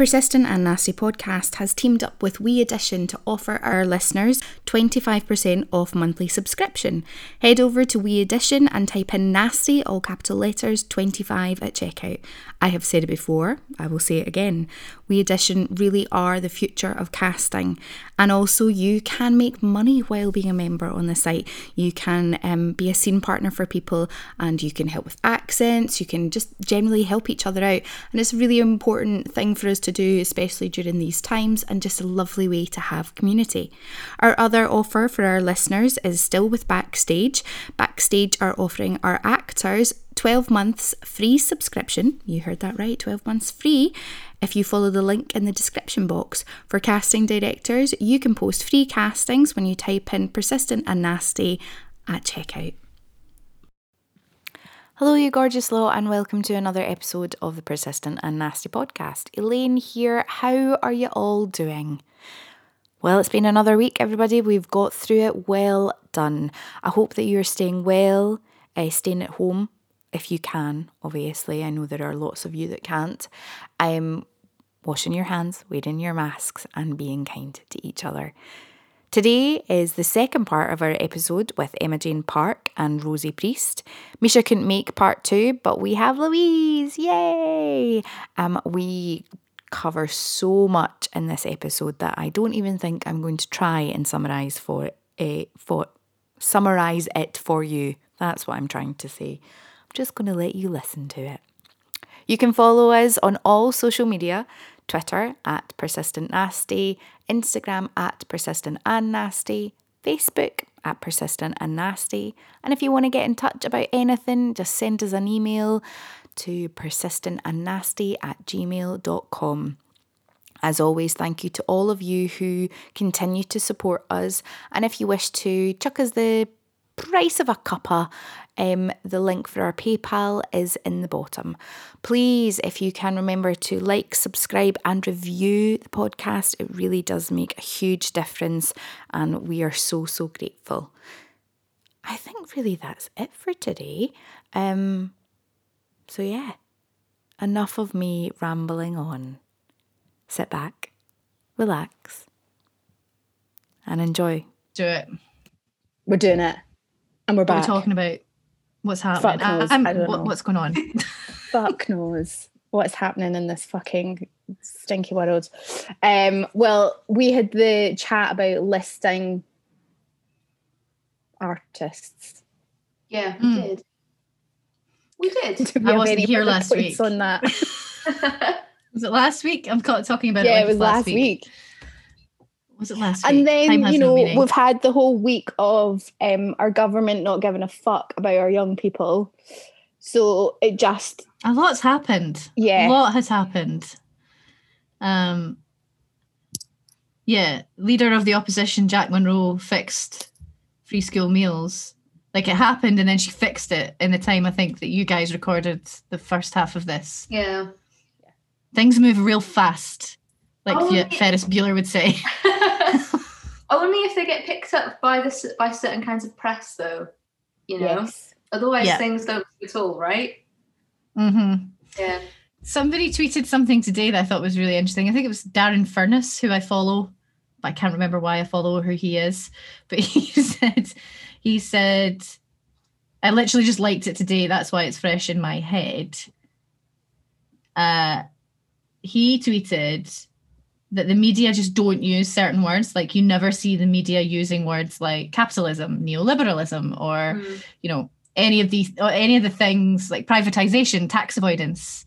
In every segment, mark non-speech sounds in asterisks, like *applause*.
Persistent and Nasty podcast has teamed up with We Edition to offer our listeners 25% off monthly subscription. Head over to We Edition and type in Nasty, all capital letters, 25 at checkout. I have said it before, I will say it again. We Edition really are the future of casting. And also, you can make money while being a member on the site. You can um, be a scene partner for people and you can help with accents, you can just generally help each other out. And it's a really important thing for us to do, especially during these times, and just a lovely way to have community. Our other offer for our listeners is still with Backstage. Backstage are offering our actors 12 months free subscription. You heard that right, 12 months free. If you follow the link in the description box for casting directors, you can post free castings when you type in persistent and nasty at checkout. Hello, you gorgeous lot, and welcome to another episode of the Persistent and Nasty podcast. Elaine here. How are you all doing? Well, it's been another week, everybody. We've got through it. Well done. I hope that you're staying well, uh, staying at home if you can, obviously. I know there are lots of you that can't. I'm washing your hands, wearing your masks, and being kind to each other. Today is the second part of our episode with Emma Jane Park and Rosie Priest. Misha couldn't make part two, but we have Louise. Yay! Um, we cover so much in this episode that I don't even think I'm going to try and summarize for uh, for summarize it for you. That's what I'm trying to say. I'm just going to let you listen to it. You can follow us on all social media Twitter at Persistent Nasty, Instagram at Persistent and Nasty, Facebook at Persistent and Nasty. And if you want to get in touch about anything, just send us an email to persistentandnasty at gmail.com. As always, thank you to all of you who continue to support us. And if you wish to chuck us the price of a cuppa, um, the link for our PayPal is in the bottom. Please, if you can remember to like, subscribe, and review the podcast, it really does make a huge difference, and we are so, so grateful. I think really that's it for today. Um, so, yeah, enough of me rambling on. Sit back, relax, and enjoy. do it. We're doing it. And we're What are we back. talking about? What's happening? Fuck knows, I'm- don't what- know. what's going on? *laughs* *laughs* Fuck knows what's happening in this fucking stinky world. Um, well, we had the chat about listing artists. Yeah, we Mm. did. We did. *laughs* Do we I have wasn't any here last week. on that? was it last week? I'm talking about it. yeah, like it was it's last week. Was it last week? And then, you know, meaning. we've had the whole week of um, our government not giving a fuck about our young people. So it just, a lot's happened. Yeah. a lot has happened. Um, yeah, leader of the opposition, Jack Monroe, fixed free school meals. Like it happened, and then she fixed it in the time I think that you guys recorded the first half of this. yeah. Things move real fast, like yeah. Ferris Bueller would say. *laughs* Only if they get picked up by this by certain kinds of press, though. You know. yes. Otherwise, Yeah. things don't at all, right? mm-hmm. Yeah. Somebody tweeted something today that I thought was really interesting. I think it was Darren Furness, who I follow, I can't remember why I follow who he is. *laughs* But he said, he said, I literally just liked it today. That's why it's fresh in my head. Uh, he tweeted that the media just don't use certain words. Like you never see the media using words like capitalism, neoliberalism, or Mm. you know any of these or any of the things like privatization tax avoidance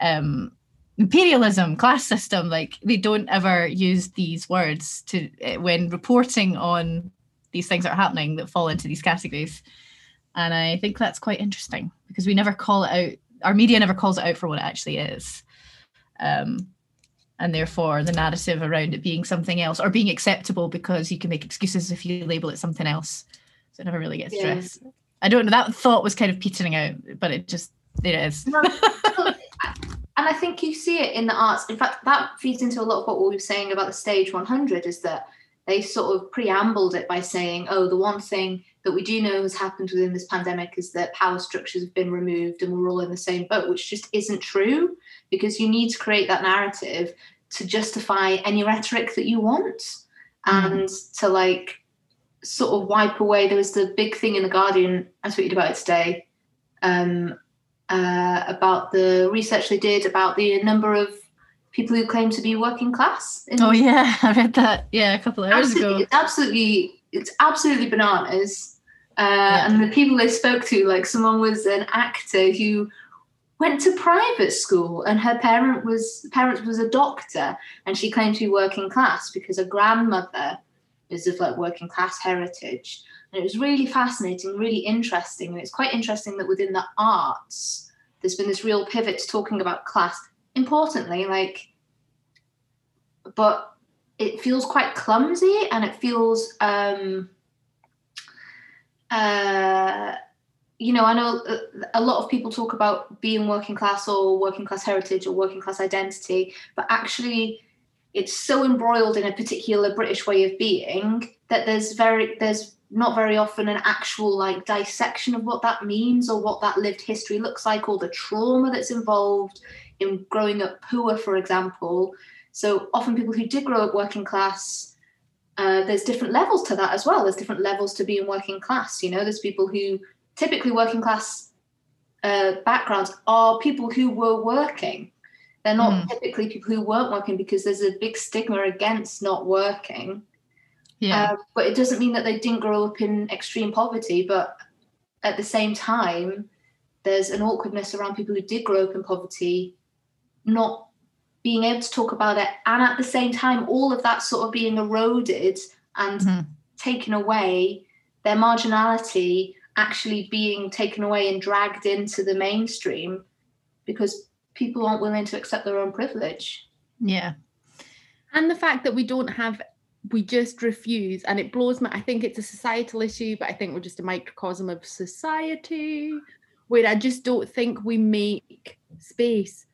um imperialism class system like they don't ever use these words to eh, when reporting on these things that are happening that fall into these categories. And I think that's quite interesting because we never call it out. Our media never calls it out for what it actually is. Um, and therefore, the narrative around it being something else or being acceptable because you can make excuses if you label it something else. So it never really gets Yeah. addressed. I don't know. That thought was kind of petering out, but it just, there it is. And I think you see it in the arts. In fact, that feeds into a lot of what we were saying about the stage 100 is that they sort of preambled it by saying, oh, the one thing that we do know has happened within this pandemic is that power structures have been removed and we're all in the same boat, which just isn't true because you need to create that narrative to justify any rhetoric that you want and to like sort of wipe away. There was the big thing in The Guardian, I tweeted about it today. Um, uh, about the research they did about the number of people who claim to be working class. in- Oh, yeah. *laughs* I read that, yeah, a couple of hours absolutely, ago. it's absolutely, it's absolutely bananas. Uh, And the people they spoke to, like someone was an actor who went to private school, and her parent was parents was a doctor, and she claimed to be working class because her grandmother is of like working class heritage. And it was really fascinating, really interesting. And it's quite interesting that within the arts, there's been this real pivot to talking about class. Importantly, like, but it feels quite clumsy and it feels, um, uh, you know, I know uh, a lot of people talk about being working class or working class heritage or working class identity, but actually, it's so embroiled in a particular British way of being that there's very there's not very often an actual like dissection of what that means or what that lived history looks like or the trauma that's involved in growing up poor, for example. So often people who did grow up working class, uh, there's different levels to that as well. There's different levels to being working class. You know, there's people who typically working class uh, backgrounds are people who were working. They're not typically people who weren't working because there's a big stigma against not working. Yeah. Uh, but it doesn't mean that they didn't grow up in extreme poverty. But at the same time, there's an awkwardness around people who did grow up in poverty not being able to talk about it. And at the same time, all of that sort of being eroded and Mhm. taken away, their marginality actually being taken away and dragged into the mainstream because people aren't willing to accept their own privilege. yeah. and the fact that we don't have we just refuse and it blows my i think it's a societal issue but i think we're just a microcosm of society where i just don't think we make space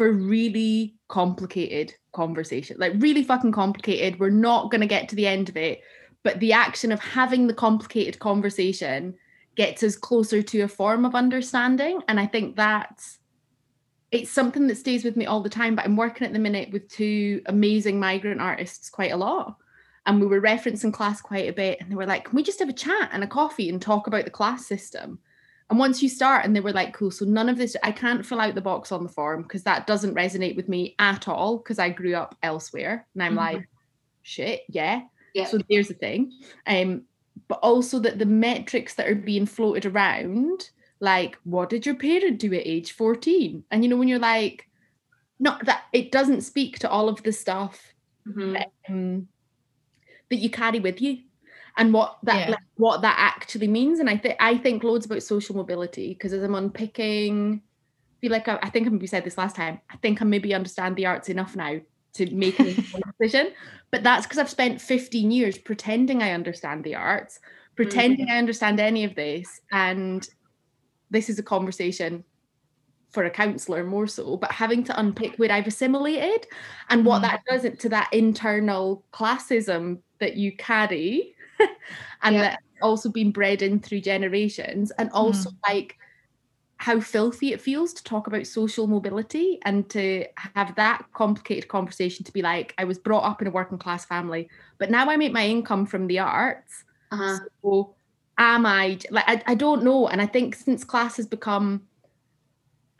for really complicated conversation like really fucking complicated. We're not going to get to the end of it but the action of having the complicated conversation gets us closer to a form of understanding. And i think that's it's something that stays with me all the time but i'm working at the minute with two amazing migrant artists quite a lot. And we were referencing class quite a bit and they were like can we just have a chat and a coffee and talk about the class system and once you start and they were like cool so none of this i can't fill out the box on the form because that doesn't resonate with me at all because i grew up elsewhere and i'm Mhm. like shit yeah Yeah. so there's the thing um but also that the metrics that are being floated around like what did your parent do at age 14 and you know when you're like not that it doesn't speak to all of the stuff Mhm. um, that you carry with you and what that Yeah. like, what that actually means and i think i think loads about social mobility because as i'm unpicking I feel like I, I think I maybe said this last time i think i maybe understand the arts enough now to make a *laughs* decision but that's because i've spent 15 years pretending i understand the arts pretending i understand any of this and this is a conversation for a counselor more so but having to unpick where i've assimilated and what Mm. that does it to that internal classism that you carry *laughs* and Yeah. that also been bred in through generations and also like how filthy it feels to talk about social mobility and to have that complicated conversation to be like i was brought up in a working class family but now i make my income from the arts Uh-huh. so am I like I, I don't know. And I think since class has become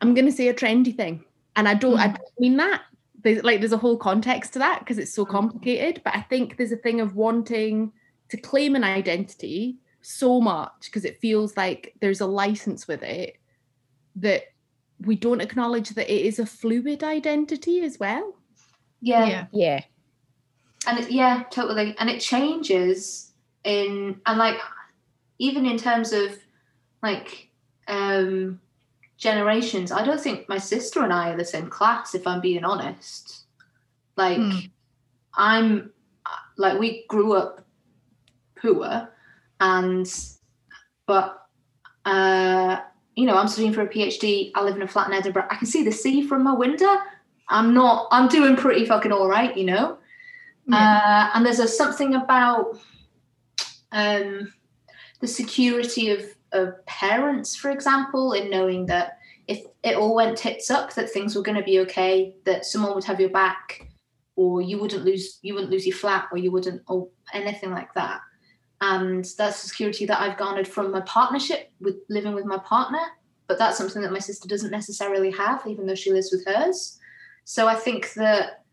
I'm gonna say a trendy thing. And I don't I Mm. don't mean that. There's like there's a whole context to that because it's so complicated. But I think there's a thing of wanting to claim an identity so much because it feels like there's a license with it that we don't acknowledge that it is a fluid identity as well. Yeah. Yeah. Yeah. And it, yeah, totally. And it changes in and like even in terms of like um generations, I don't think my sister and I are the same class, if I'm being honest. Like, Hmm. I'm like, we grew up poor, and but uh, you know, I'm studying for a PhD. I live in a flat in Edinburgh. I can see the sea from my window. I'm not. I'm doing pretty fucking all right, you know. Uh, and there's a something about um, the security of, of parents, for example, in knowing that if it all went tits up, that things were going to be okay, that someone would have your back, or you wouldn't lose you wouldn't lose your flat, or you wouldn't or anything like that. And that's the security that I've garnered from my partnership with living with my partner. But that's something that my sister doesn't necessarily have, even though she lives with hers. So I think that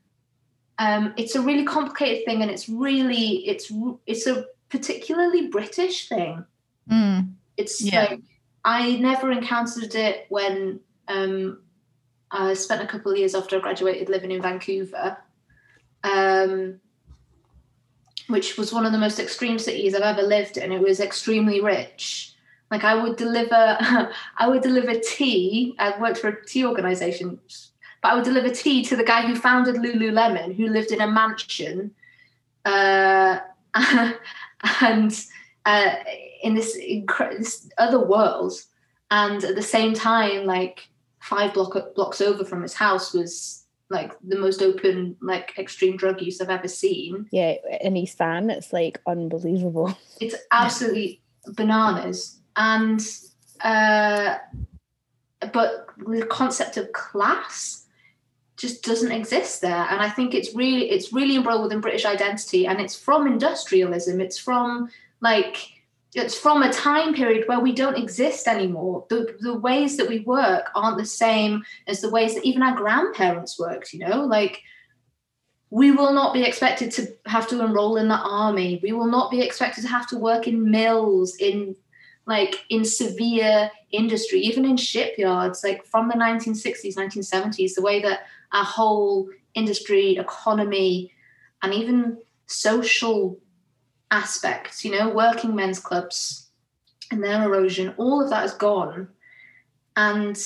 um, it's a really complicated thing, and it's really it's it's a particularly British thing. Mm. It's Yeah. like I never encountered it when um, I spent a couple of years after I graduated living in Vancouver, um, which was one of the most extreme cities I've ever lived in. It was extremely rich. Like I would deliver, *laughs* I would deliver tea. I worked for a tea organization, but I would deliver tea to the guy who founded Lululemon, who lived in a mansion, uh, *laughs* and uh, in this, this other world. And at the same time, like five block blocks over from his house was like the most open, like extreme drug use I've ever seen. Yeah, in East Van, it's like unbelievable. *laughs* It's absolutely bananas. And uh, but the concept of class just doesn't exist there. And I think it's really it's really embroiled within British identity and it's from industrialism. It's from like it's from a time period where we don't exist anymore. The the ways that we work aren't the same as the ways that even our grandparents worked, you know, like we will not be expected to have to enroll in the army. We will not be expected to have to work in mills, in like in severe industry, even in shipyards, like from the 1960s, 1970s, the way that our whole industry, economy, and even social aspects, you know, working men's clubs and their erosion, all of that is gone. And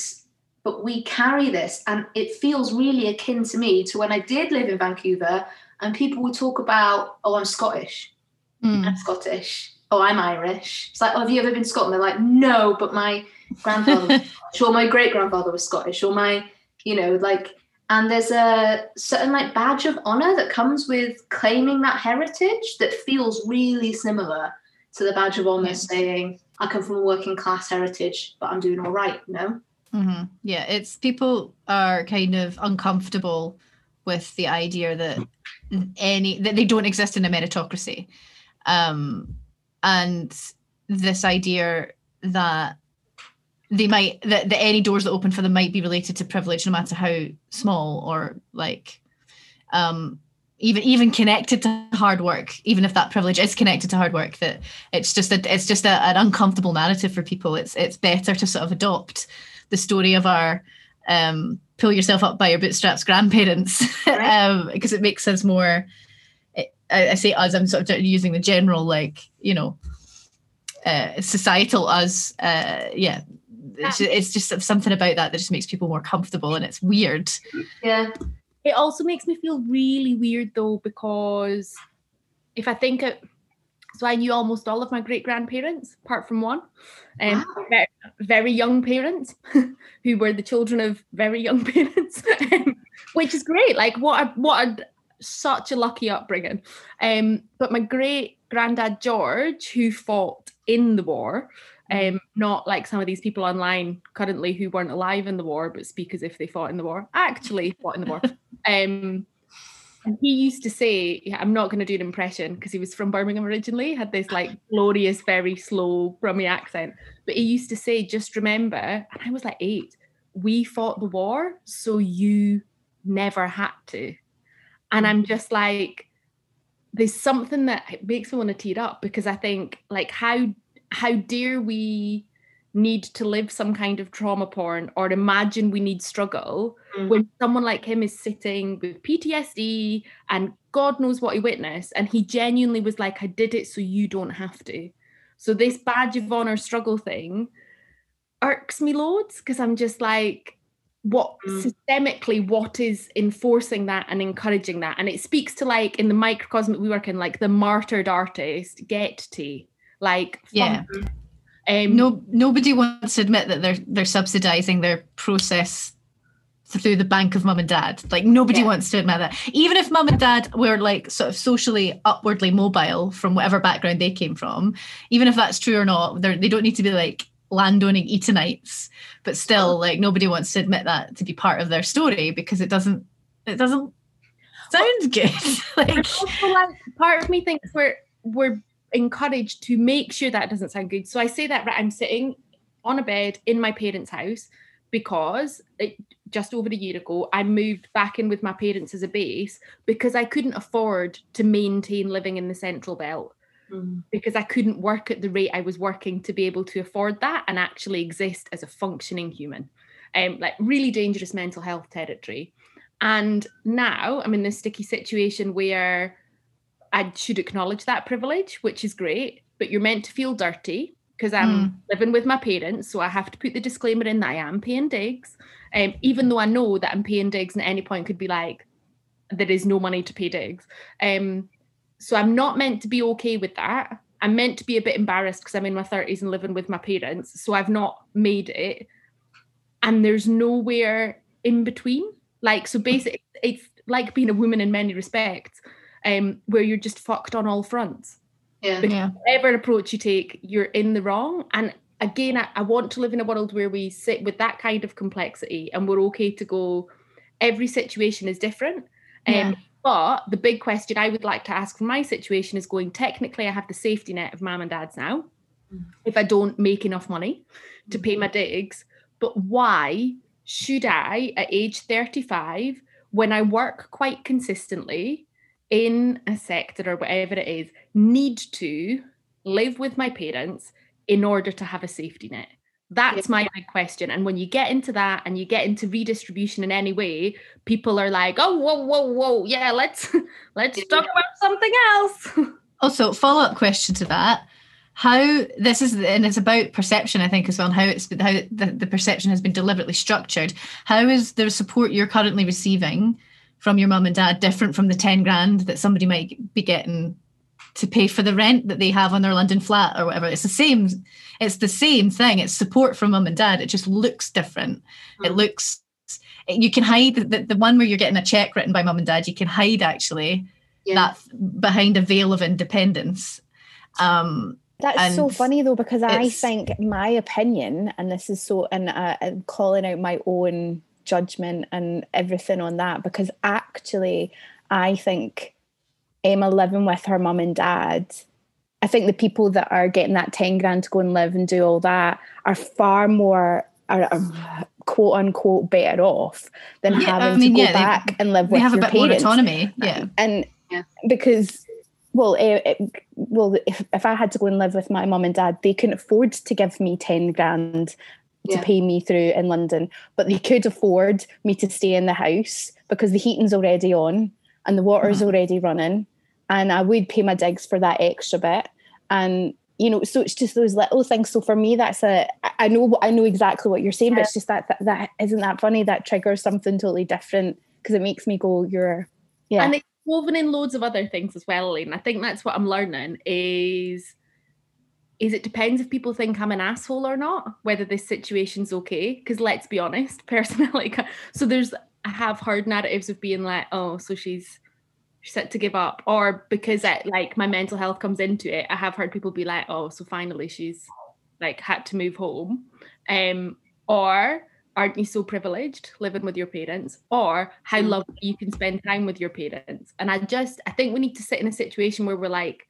but we carry this, and it feels really akin to me to when I did live in Vancouver, and people would talk about, oh, I'm Scottish. Mm. I'm Scottish. Oh, I'm Irish. It's like, oh, have you ever been to Scotland? They're like, no, but my grandfather was *laughs* Scottish, or my great grandfather was Scottish, or my, you know, like, and there's a certain like badge of honor that comes with claiming that heritage that feels really similar to the badge of honor saying, I come from a working class heritage, but I'm doing all right, you know? hmm Yeah, it's people are kind of uncomfortable with the idea that any that they don't exist in a meritocracy, um, and this idea that they might that, that any doors that open for them might be related to privilege, no matter how small or like, um, even even connected to hard work, even if that privilege is connected to hard work. That it's just a it's just a, an uncomfortable narrative for people. It's it's better to sort of adopt the story of our um, pull yourself up by your bootstraps grandparents *laughs* Right. um, because it makes us more. I, I say us. I'm sort of using the general, like you know, uh, societal us. Uh, yeah, it's, ju- it's just something about that that just makes people more comfortable, and it's weird. Yeah. It also makes me feel really weird though, because if I think it, so I knew almost all of my great grandparents, apart from one, um, Wow. very, very young parents *laughs* who were the children of very young *laughs* parents, um, which is great. Like what a what a such a lucky upbringing. Um, but my great granddad George, who fought in the war, um, not like some of these people online currently who weren't alive in the war but speak as if they fought in the war, actually fought in the war. *laughs* Um, and he used to say, yeah, I'm not going to do an impression because he was from Birmingham originally, had this like glorious, very slow brummy accent. But he used to say, just remember, and I was like eight, we fought the war, so you never had to. And I'm just like, there's something that makes me want to tear up because I think like how how dare we need to live some kind of trauma porn or imagine we need struggle Mm. when someone like him is sitting with PTSD and God knows what he witnessed. And he genuinely was like, I did it so you don't have to. So this badge of honor struggle thing irks me loads because I'm just like, what Mm. systemically what is enforcing that and encouraging that and it speaks to like in the microcosm we work in like the martyred artist get to like Yeah. um No, nobody wants to admit that they're they're subsidizing their process through the bank of mum and dad. Like nobody Yeah. wants to admit that. Even if mum and dad were like sort of socially upwardly mobile from whatever background they came from, even if that's true or not, they're, don't need to be like landowning Etonites. But still, like nobody wants to admit that to be part of their story because it doesn't it doesn't sound good. *laughs* like also like part of me thinks we're we're encouraged to make sure that doesn't sound good. So I say that right, I'm sitting on a bed in my parents' house because it, just over a year ago I moved back in with my parents as a base because I couldn't afford to maintain living in the central belt Mm. because I couldn't work at the rate I was working to be able to afford that and actually exist as a functioning human. Um, like really dangerous mental health territory. And now I'm in this sticky situation where I should acknowledge that privilege, which is great, but you're meant to feel dirty because I'm living with my parents. So I have to put the disclaimer in that I am paying digs. Um, even though I know that I'm paying digs and at any point could be like, there is no money to pay digs. Um, so I'm not meant to be okay with that. I'm meant to be a bit embarrassed because I'm in my 30s and living with my parents. So I've not made it. And there's nowhere in between. Like, so basically, it's like being a woman in many respects, um, where you're just fucked on all fronts. Yeah. yeah. Whatever approach you take, you're in the wrong. And again, I, I want to live in a world where we sit with that kind of complexity and we're okay to go, every situation is different. Um, Yeah. But the big question I would like to ask for my situation is going, technically, I have the safety net of mum and dad's now. Mm. If I don't make enough money to pay my digs, but why should I, at age 35, when I work quite consistently in a sector or whatever it is, need to live with my parents in order to have a safety net? That's my big question. And when you get into that and you get into redistribution in any way, people are like, oh, whoa, whoa, whoa, yeah, let's *laughs* let's talk about something else. *laughs* Also, follow up question to that: How this is, and it's about perception, I think, as well, and how it's how the, the perception has been deliberately structured. How is the support you're currently receiving from your mum and dad different from the ten grand that somebody might be getting to pay for the rent that they have on their London flat or whatever? It's the same. It's the same thing. It's support from mum and dad. It just looks different. It Mm. looks. You can hide the, the one where you're getting a check written by mum and dad. You can hide actually Yeah. that behind a veil of independence. Um, That's so funny though, because I think my opinion, and this is so, and uh, I'm calling out my own judgment and everything on that, because actually, I think Emma living with her mum and dad, I think the people that are getting that 10 grand to go and live and do all that are far more, are, are quote unquote better off than Yeah, I having mean, to go yeah, they- back and live they with have a your bit more autonomy. Yeah. and Yeah. because well eh, eh, well if, if i had to go and live with my mum and dad they couldn't afford to give me 10 grand to Yeah. pay me through in london but they could afford me to stay in the house because the heating's already on and the water's mm-hmm. already running and i would pay my digs for that extra bit. And you know so it's just those little things. So for me that's a I know i know exactly what you're saying but it's just that, that that isn't that funny? That triggers something totally different because it makes me go you're yeah. And it's woven in loads of other things as well, Elaine. I think that's what I'm learning is is it depends if people think I'm an asshole or not, whether this situation's okay. Because let's be honest, *laughs* personally, so there's I have heard narratives of being like, oh, so she's she's set to give up, or because it, like my mental health comes into it, I have heard people be like, oh, so finally she's like had to move home, um, or aren't you so privileged living with your parents or how Mm. lovely you can spend time with your parents and i just i think we need to sit in a situation where we're like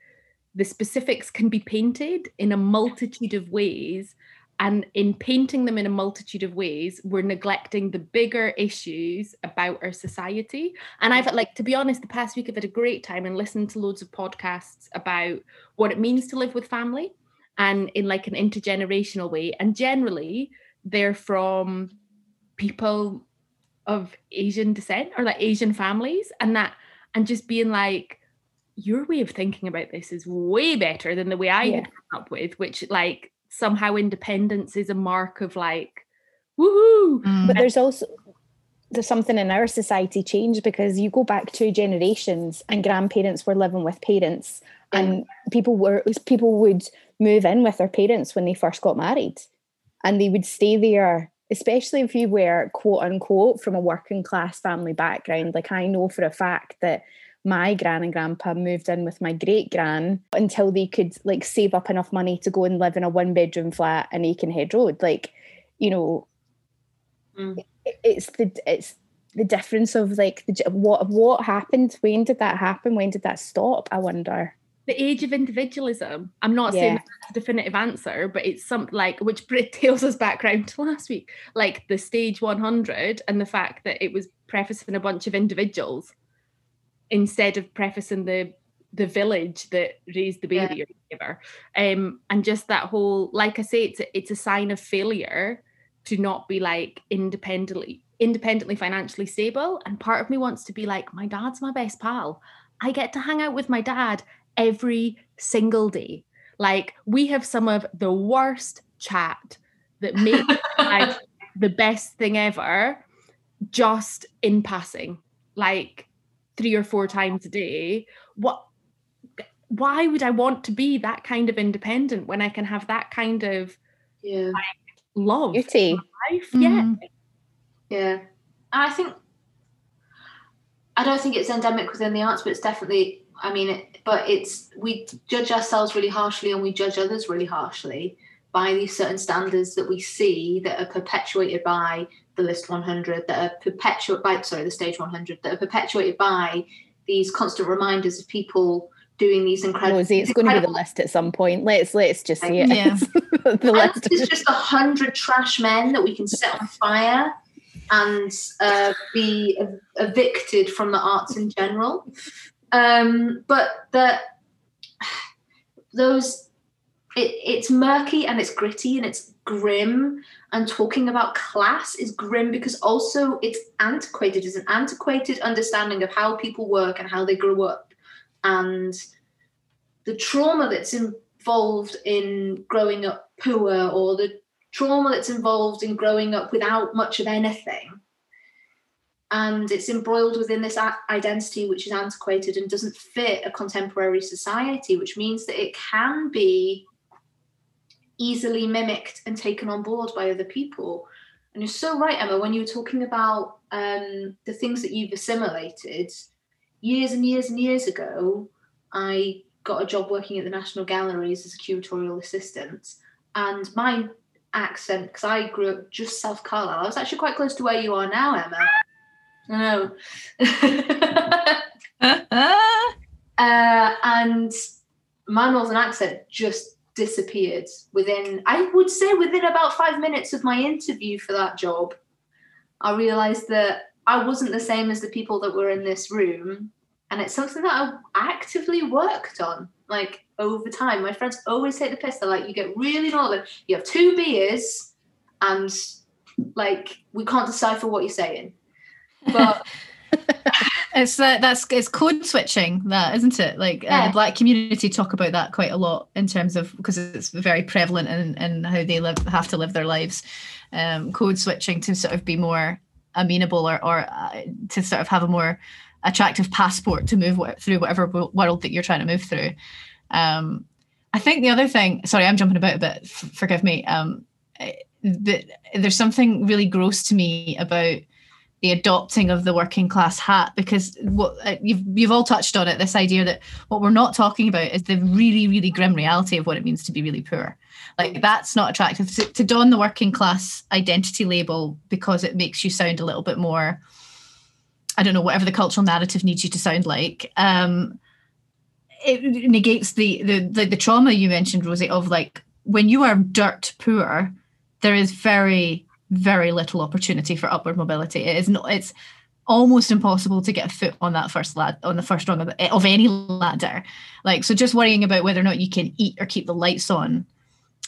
the specifics can be painted in a multitude of ways and in painting them in a multitude of ways we're neglecting the bigger issues about our society. And i've like to be honest the past week i've had a great time and listened to loads of podcasts about what it means to live with family and in like an intergenerational way. And generally they're from people of Asian descent or like Asian families, and that and just being like, your way of thinking about this is way better than the way I Yeah. had come up with, which like somehow independence is a mark of like, woohoo. Mm. But there's also there's something in our society changed because you go back two generations and grandparents were living with parents and people were people would move in with their parents when they first got married and they would stay there especially if you were quote unquote from a working class family background like i know for a fact that my gran and grandpa moved in with my great gran until they could like save up enough money to go and live in a one bedroom flat in Aikenhead Road. Like, you know, Mm. it- it's the it's the difference of like the, what what happened. When did that happen? When did that stop? I wonder. the age of individualism. I'm not saying that's a definitive answer, but it's something like which *laughs* tails us back round to last week, like the stage 100 and the fact that it was prefacing a bunch of individuals instead of prefacing the the village that raised the Yeah. baby or whatever. Um, and just that whole, like I say, it's a, it's a sign of failure to not be like independently independently financially stable. And part of me wants to be like, my dad's my best pal. I get to hang out with my dad every single day. Like we have some of the worst chat that makes *laughs* like the best thing ever just in passing, like three or four times a day. What why would I want to be that kind of independent when I can have that kind of Yeah. love in Beauty. my life? Yeah. Mm. Yeah. And I think I don't think it's endemic within the arts, but it's definitely I mean it, but it's we judge ourselves really harshly and we judge others really harshly by these certain standards that we see that are perpetuated by the list 100 that are perpetuated by sorry the stage 100 that are perpetuated by these constant reminders of people doing these incredible Rosie, it's going to be the list at some point. Let's let's just see it. Yeah. *laughs* the And list. It's just a hundred trash men that we can set on fire and uh, be ev- evicted from the arts in general. Um, but the *sighs* those it, it's murky and it's gritty and it's grim. And talking about class is grim because also it's antiquated it's an antiquated understanding of how people work and how they grew up. And the trauma that's involved in growing up poor or the trauma that's involved in growing up without much of anything. And it's embroiled within this identity which is antiquated and doesn't fit a contemporary society which means that it can be easily mimicked and taken on board by other people. And you're so right emma when you were talking about um, the things that you've assimilated years and years and years ago i got a job working at the national galleries as a curatorial assistant and my accent because i grew up just south carlisle i was actually quite close to where you are now emma. I know. *laughs* *laughs* Uh, and my northern accent just disappeared within i would say within about five minutes of my interview for that job i realized that i wasn't the same as the people that were in this room and it's something that i actively worked on like over time. My friends always take the piss. They're like you get really northern you have two beers and like we can't decipher what you're saying. But *laughs* It's that that's it's code switching, that isn't it? Like uh, the black community talk about that quite a lot in terms of because it's very prevalent in, in how they live have to live their lives. Um, code switching to sort of be more amenable or or uh, to sort of have a more attractive passport to move through whatever wo- world that you're trying to move through. Um, I think the other thing, sorry, I'm jumping about a bit. F- forgive me. Um, eh, that there's something really gross to me about the adopting of the working class hat because what uh, you've you've all touched on it this idea that what we're not talking about is the really really grim reality of what it means to be really poor. Like that's not attractive. To, to don the working class identity label because it makes you sound a little bit more i don't know whatever the cultural narrative needs you to sound like um it negates the the the, the trauma you mentioned rosie of like when you are dirt poor there is very very little opportunity for upward mobility. It is not. It's almost impossible to get a foot on that first lad on the first rung of, of any ladder. Like so, just worrying about whether or not you can eat or keep the lights on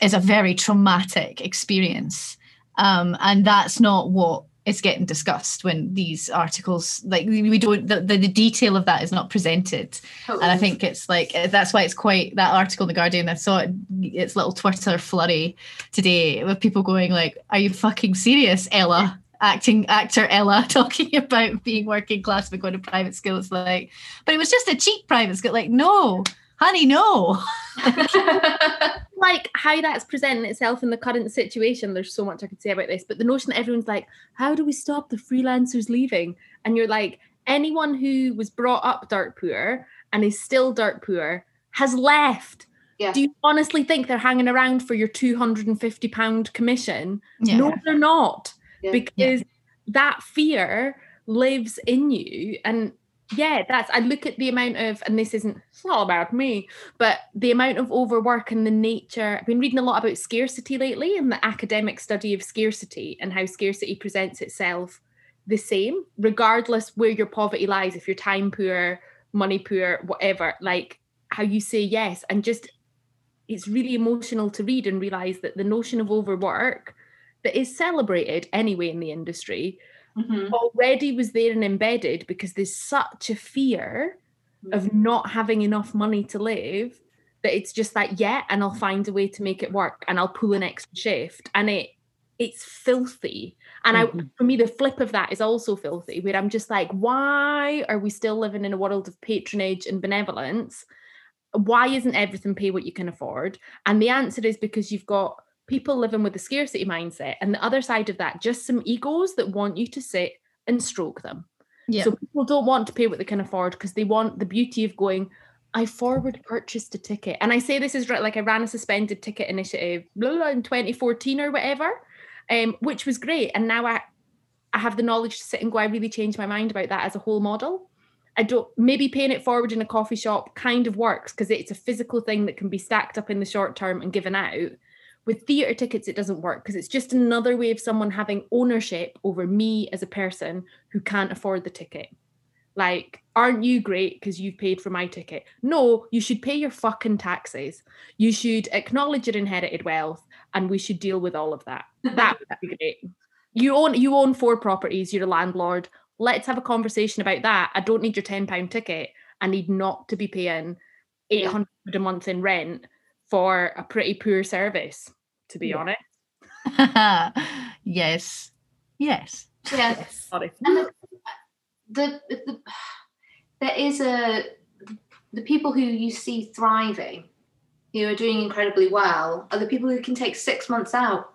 is a very traumatic experience, um, and that's not what is getting discussed when these articles like we don't the, the, the detail of that is not presented. Oh, and i think it's like that's why it's quite that article in the guardian i saw it, its little twitter flurry today with people going like are you fucking serious ella? Acting actor ella *laughs* talking about being working class but going to private school. It's like but it was just a cheap private school like no honey no *laughs* like how that's presenting itself in the current situation. There's so much I could say about this, but the notion that everyone's like, how do we stop the freelancers leaving? And you're like, anyone who was brought up dirt poor and is still dirt poor has left. Yeah. Do you honestly think they're hanging around for your 250 pound commission? yeah No, they're not. Yeah. Because that fear lives in you. And yeah, that's I look at the amount of, and this isn't it's not about me, but the amount of overwork and the nature. I've been reading a lot about scarcity lately and the academic study of scarcity and how scarcity presents itself the same, regardless where your poverty lies, if you're time poor, money poor, whatever, like how you say yes. And just it's really emotional to read and realize that the notion of overwork that is celebrated anyway in the industry Mhm. already was there and embedded because there's such a fear of not having enough money to live that it's just like yeah and i'll find a way to make it work and i'll pull an extra shift. And it it's filthy. And i Mhm. for me the flip of that is also filthy where i'm just like why are we still living in a world of patronage and benevolence? Why isn't everything pay what you can afford? And the answer is because you've got people living with a scarcity mindset and the other side of that just some egos that want you to sit and stroke them yeah so people don't want to pay what they can afford because they want the beauty of going, I forward purchased a ticket. And I say this is right, like I ran a suspended ticket initiative blah, blah, blah, in 2014 or whatever, um, which was great. And now I, I have the knowledge to sit and go, I really changed my mind about that as a whole model. I don't maybe paying it forward in a coffee shop kind of works because it's a physical thing that can be stacked up in the short term and given out. With theatre tickets, it doesn't work because it's just another way of someone having ownership over me as a person who can't afford the ticket. Like, aren't you great because you've paid for my ticket? No, you should pay your fucking taxes. You should acknowledge your inherited wealth, and we should deal with all of that. *laughs* That would be great. You own you own four properties. You're a landlord. Let's have a conversation about that. I don't need your ten pound ticket. I need not to be paying eight hundred a month in rent for a pretty poor service. To be Yeah. honest, *laughs* yes yes Yes. *laughs* sorry. And the, the, the there is a the people who you see thriving, who are doing incredibly well, are the people who can take six months out,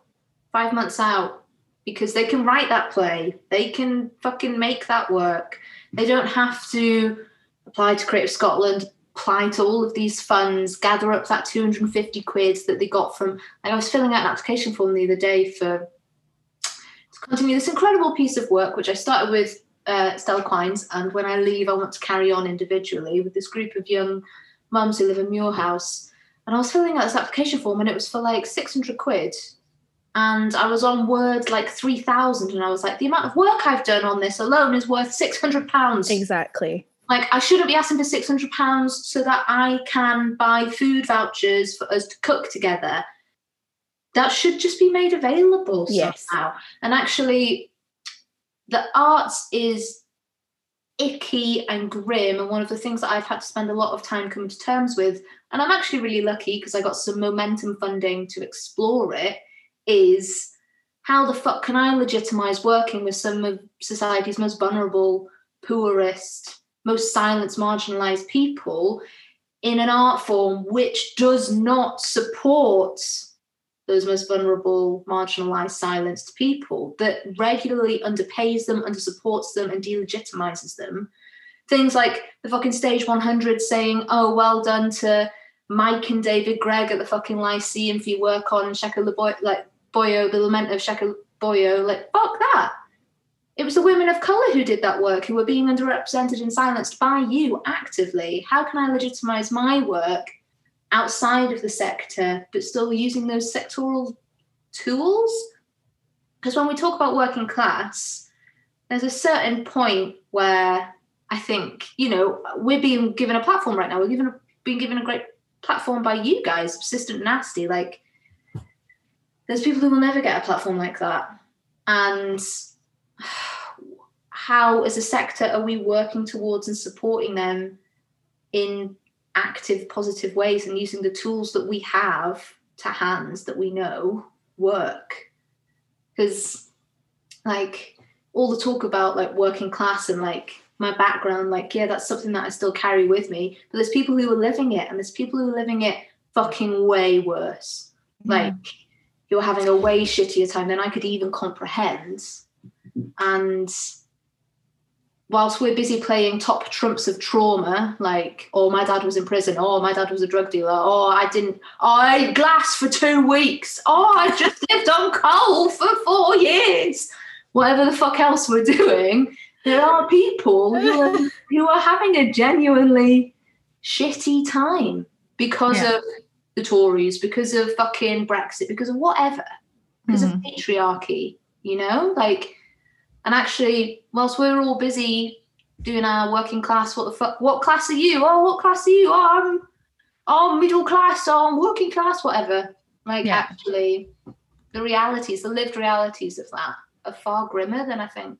five months out, because they can write that play, they can fucking make that work. They don't have to apply to Creative Scotland, apply to all of these funds, gather up that 250 quid that they got from. I was filling out an application form the other day for to continue this incredible piece of work, which I started with uh, Stellar Quines, and when I leave, I want to carry on individually with this group of young mums who live in Muir House. And I was filling out this application form, and it was for like 600 quid. And I was on Word like 3,000, and I was like, the amount of work I've done on this alone is worth 600 pounds. Exactly. Like, I shouldn't be asking for 600 pounds so that I can buy food vouchers for us to cook together. That should just be made available Yes. somehow. And actually, the arts is icky and grim. And one of the things that I've had to spend a lot of time coming to terms with, and I'm actually really lucky because I got some momentum funding to explore it, is how the fuck can I legitimize working with some of society's most vulnerable, poorest, most silenced, marginalized people in an art form which does not support those most vulnerable, marginalized, silenced people, that regularly underpays them, undersupports them, and delegitimizes them. Things like the fucking stage 100 saying, oh, well done to Mike and David Greig at the fucking Lyceum for your work on Sheku Boy, like Bayoh, the lament of Sheku Bayoh. Like, fuck that. It was the women of colour who did that work, who were being underrepresented and silenced by you actively. How can I legitimize my work outside of the sector, but still using those sectoral tools? Because when we talk about working class, there's a certain point where I think, you know, we're being given a platform right now. We're given a, being given a great platform by you guys, persistent nasty. Like, there's people who will never get a platform like that. And how as a sector are we working towards and supporting them in active positive ways and using the tools that we have to hands that we know work? Because like all the talk about like working class and like my background like yeah that's something that i still carry with me but there's people who are living it and there's people who are living it fucking way worse. Mm-hmm. Like you're having a way shittier time than i could even comprehend and whilst we're busy playing top trumps of trauma, like, oh, my dad was in prison, oh, my dad was a drug dealer, oh, I didn't, oh, I ate glass for two weeks, oh, I just *laughs* lived on coal for four years, whatever the fuck else we're doing, there are people who are, *laughs* who are having a genuinely shitty time because Yeah. of the Tories, because of fucking Brexit, because of whatever, because of mm-hmm. patriarchy, you know, like, and actually, whilst we're all busy doing our working class, what the fuck? What class are you? Oh, what class are you? Oh, I'm, oh, middle class. Oh, I'm working class. Whatever. Like, Yeah. actually, the realities, the lived realities of that, are far grimmer than I think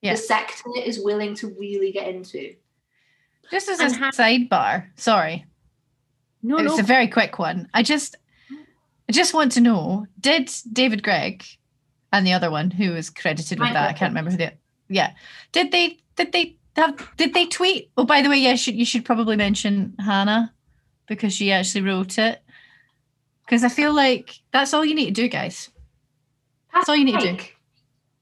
Yeah. the sector is willing to really get into. Just as a ha- sidebar, sorry, No, it's no. a very quick one. I just, I just want to know: Did David Greig and the other one who was credited with Mike that? I can't remember who the. Yeah, did they? Did they have? Did they tweet? Oh, by the way, yeah, should you should probably mention Hannah because she actually wrote it. Because I feel like that's all you need to do, guys. Pass That's all you need to do.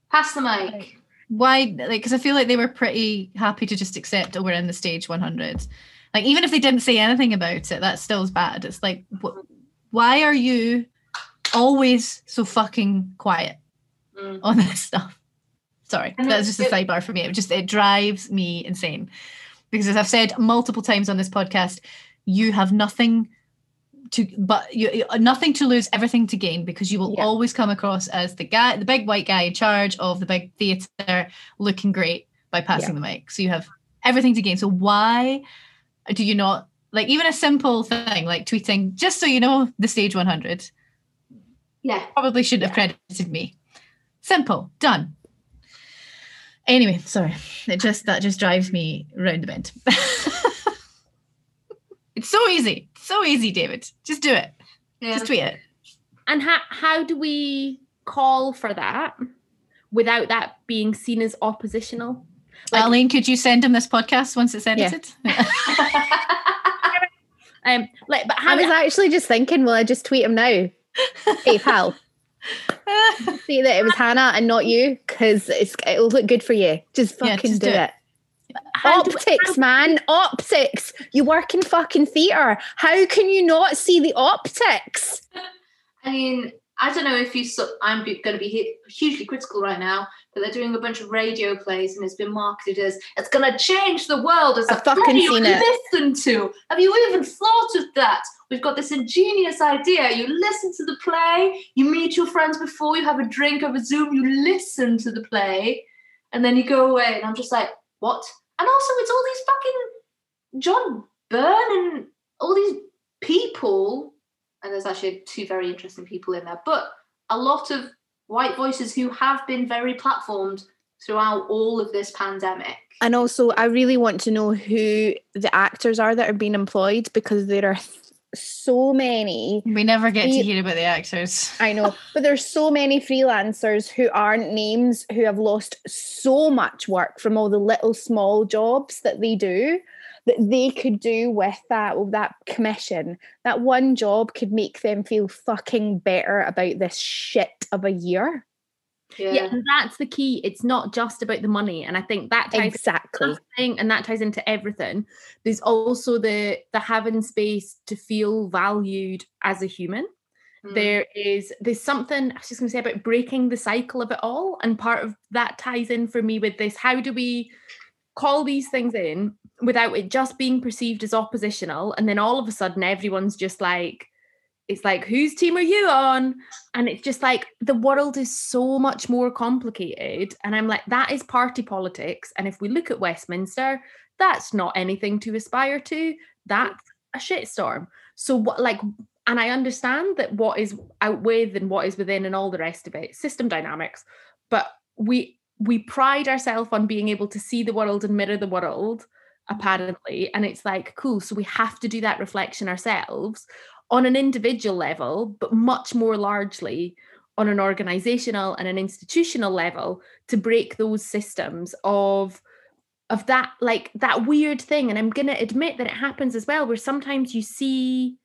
Pass the mic. why like because i feel like they were pretty happy to just accept oh we're in the stage 100 like even if they didn't say anything about it that still is bad it's like wh- why are you always so fucking quiet Mm. on this *laughs* stuff. Sorry And that's just a sidebar for me. It just it drives me insane. Because as i've said multiple times on this podcast you have nothing to but you nothing to lose everything to gain because you will Yeah. always come across as the guy the big white guy in charge of the big theater looking great by passing the mic. So you have everything to gain. So why do you not like even a simple thing like tweeting just so you know the stage 100 Yeah. probably should have credited me simple. Done. Anyway sorry. It just that just drives me round the bend. *laughs* It's so easy. So easy david. Just do it. Yeah. just tweet it And how how do we call for that without that being seen as oppositional? Like- Aline, could you send him this podcast once it's edited? *laughs* Um, like, but I was actually just thinking, will I just tweet him now? *laughs* Hey, pal, see that it was Hannah and not you because it'll look good for you. Just Yeah, fucking just do do it. it. do- Optics, man, optics. You work in fucking theatre. How can you not see the optics? I mean, I don't know if you. Saw, I'm going to be hu- hugely critical right now, but they're doing a bunch of radio plays, and it's been marketed as it's going to change the world as I've a fucking seen it. listen to. Have you even thought of that? We've got this ingenious idea. You listen to the play, you meet your friends before you have a drink over Zoom, you listen to the play, and then you go away. And I'm just like, what? And also, it's all these fucking John Byrne and all these people and there's actually two very interesting people in there, but a lot of white voices who have been very platformed throughout all of this pandemic. And also, I really want to know who the actors are that are being employed because there are so many. we never get to hear about the actors *laughs* I know, but there's so many freelancers who aren't names who have lost so much work from all the little small jobs that they do that they could do with that with that commission. That one job could make them feel fucking better about this shit of a year. yeah, and that's the key. It's not just about the money, and I think that ties Exactly. thing and that ties into everything there's also the the having space to feel valued as a human Mm. there is there's something i was just going to say about breaking the cycle of it all and part of that ties in for me with this how do we call these things in without it just being perceived as oppositional and then all of a sudden everyone's just like it's like whose team are you on? And it's just like the world is so much more complicated and i'm like that is party politics and if we look at westminster that's not anything to aspire to. That's a shitstorm. So what like and i understand that what is out with and what is within and all the rest of it system dynamics but we we pride ourselves on being able to see the world and mirror the world mm-hmm. apparently and it's like cool so we have to do that reflection ourselves on an individual level but much more largely on an organizational and an institutional level to break those systems of of that like that weird thing. And i'm going to admit that it happens as well where sometimes you see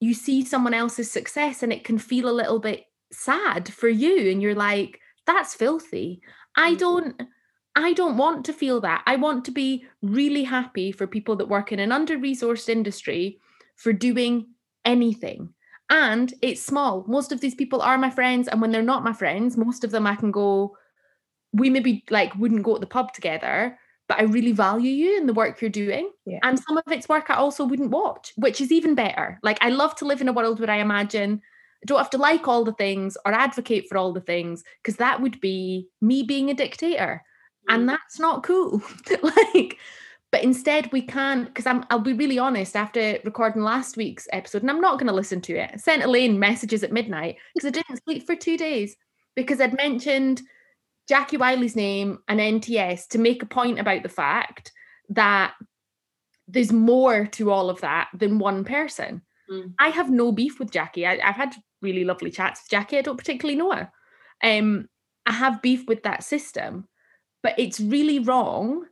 you see someone else's success and it can feel a little bit sad for you and you're like that's filthy i mm-hmm. don't i don't want to feel that i want to be really happy for people that work in an under resourced industry for doing anything and it's small most of these people are my friends and when they're not my friends most of them i can go we maybe like wouldn't go to the pub together but I really value you and the work you're doing. Yeah. And some of it's work I also wouldn't watch, which is even better. Like I love to live in a world where I imagine I don't have to like all the things or advocate for all the things, because that would be me being a dictator. And mm. that's not cool. *laughs* like, but instead we can, because I'm I'll be really honest, after recording last week's episode, and I'm not gonna listen to it. I sent Elaine messages at midnight because I didn't sleep for two days because I'd mentioned Jackie Wylie's name and NTS to make a point about the fact that there's more to all of that than one person. Mm. I have no beef with Jackie. I, have had really lovely chats with Jackie. I don't particularly know her. Um, I have beef with that system, but it's really wrong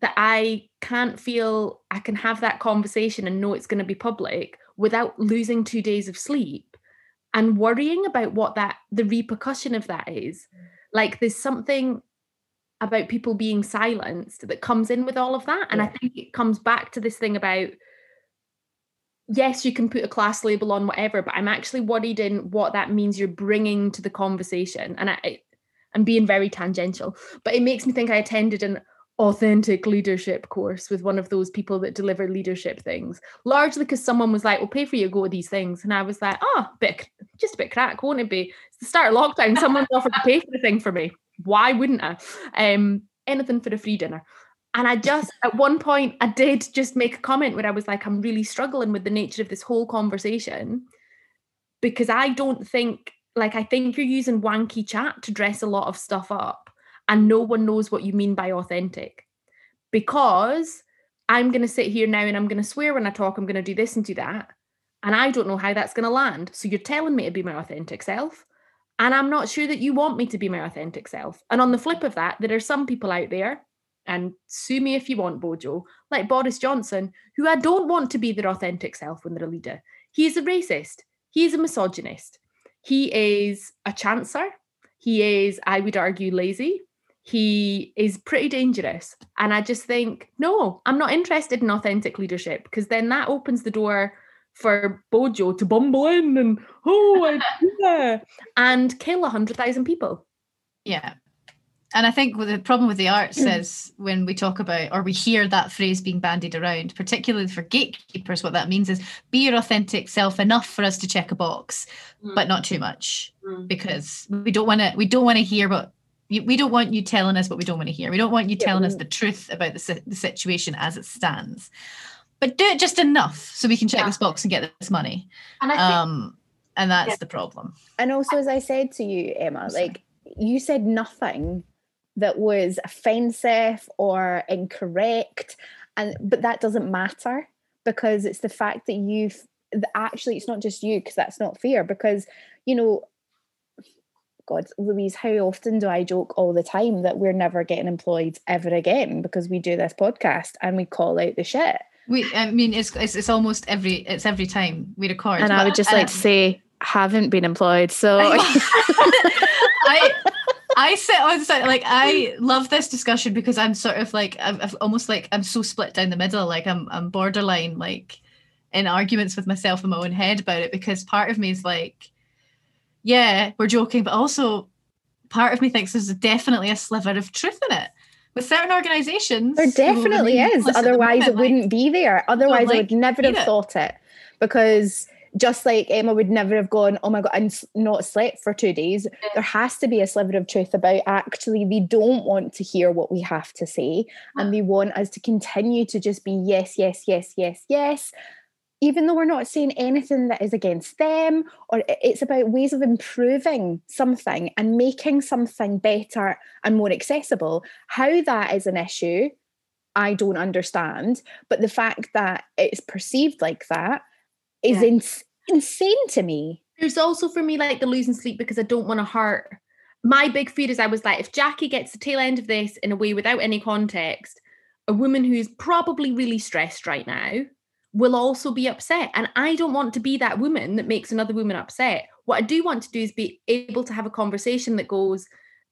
that I can't feel I can have that conversation and know it's going to be public without losing two days of sleep and worrying about what that the repercussion of that is. Like there's something about people being silenced that comes in with all of that. And I think it comes back to this thing about yes, you can put a class label on whatever, but I'm actually worried in what that means you're bringing to the conversation. And I, I'm being very tangential, but it makes me think I attended an authentic leadership course with one of those people that deliver leadership things, largely because someone was like, "We'll pay for you to go to these things," and I was like, "Oh, bit just a bit crack, won't it be?" It's the start of lockdown. Someone's offered to pay for the thing for me. Why wouldn't I? Um, anything for a free dinner. And I just, at one point, I did just make a comment where I was like, I'm really struggling with the nature of this whole conversation because I don't think, like, I think you're using wanky chat to dress a lot of stuff up, and no one knows what you mean by authentic. Because I'm going to sit here now and I'm going to swear when I talk, I'm going to do this and do that. And I don't know how that's going to land. So you're telling me to be my authentic self. And I'm not sure that you want me to be my authentic self. And on the flip of that, there are some people out there, and sue me if you want, Bojo, like Boris Johnson, who I don't want to be their authentic self when they're a leader. He is a racist. He is a misogynist. He is a chancer. He is, I would argue, lazy. He is pretty dangerous. And I just think, no, I'm not interested in authentic leadership because then that opens the door for Bojo to bumble in and, oh, yeah, *laughs* and kill 100,000 people. Yeah. And I think the problem with the arts is when we talk about or we hear that phrase being bandied around, particularly for gatekeepers, what that means is be your authentic self enough for us to check a box, Mm. but not too much Mm. because we don't want to we don't want to hear what you- we don't want you telling us what we don't want to hear. We don't want you Yeah, telling us the truth about the, the situation as it stands. But do it just enough so we can check Yeah. this box and get this money. And I think Um, and that's Yeah. the problem. And also, as I said to you, Emma, like you said nothing that was offensive or incorrect, and but that doesn't matter because it's the fact that you've actually it's not just you because that's not fair because you know. God, Louise, how often do I joke all the time that we're never getting employed ever again because we do this podcast and we call out the shit? We, I mean, it's, it's it's almost every it's every time we record. And I would just like to um, say, haven't been employed. So *laughs* I I sit on side like I love this discussion because I'm sort of like I'm, I'm almost like I'm so split down the middle. Like I'm I'm borderline like in arguments with myself in my own head about it because part of me is like, yeah, we're joking, but also part of me thinks there's definitely a sliver of truth in it. With certain organisations, There definitely is. at the Otherwise, it like- wouldn't be there. Otherwise, I like, would never have it. thought it because just like Emma would never have gone, oh my God, I'm not slept for two days. There has to be a sliver of truth about actually, they don't want to hear what we have to say. And they want us to continue to just be yes, yes, yes, yes, yes. even though we're not saying anything that is against them or it's about ways of improving something and making something better and more accessible how that is an issue i don't understand but the fact that it's perceived like that is Yeah. ins- insane to me There's also for me like the losing sleep because I don't want to hurt. My big fear is I was like, if Jackie gets the tail end of this in a way without any context, a woman who's probably really stressed right now will also be upset. And I don't want to be that woman that makes another woman upset. What I do want to do is be able to have a conversation that goes,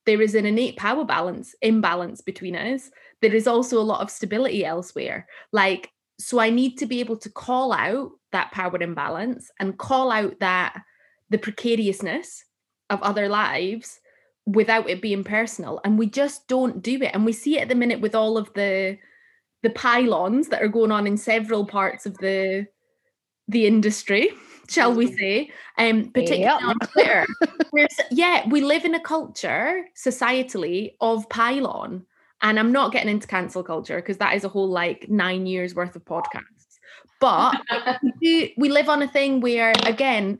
there is an innate power balance, imbalance between us. There is also a lot of stability elsewhere. Like, so I need to be able to call out that power imbalance and call out that the precariousness of other lives without it being personal. And we just don't do it. And we see it at the minute with all of the the pile-ons that are going on in several parts of the the industry shall we say um particularly Yep. on twitter. Yeah we live in a culture societally of pile-on. And i'm not getting into cancel culture because that is a whole like nine years worth of podcasts but *laughs* we do we live on a thing where again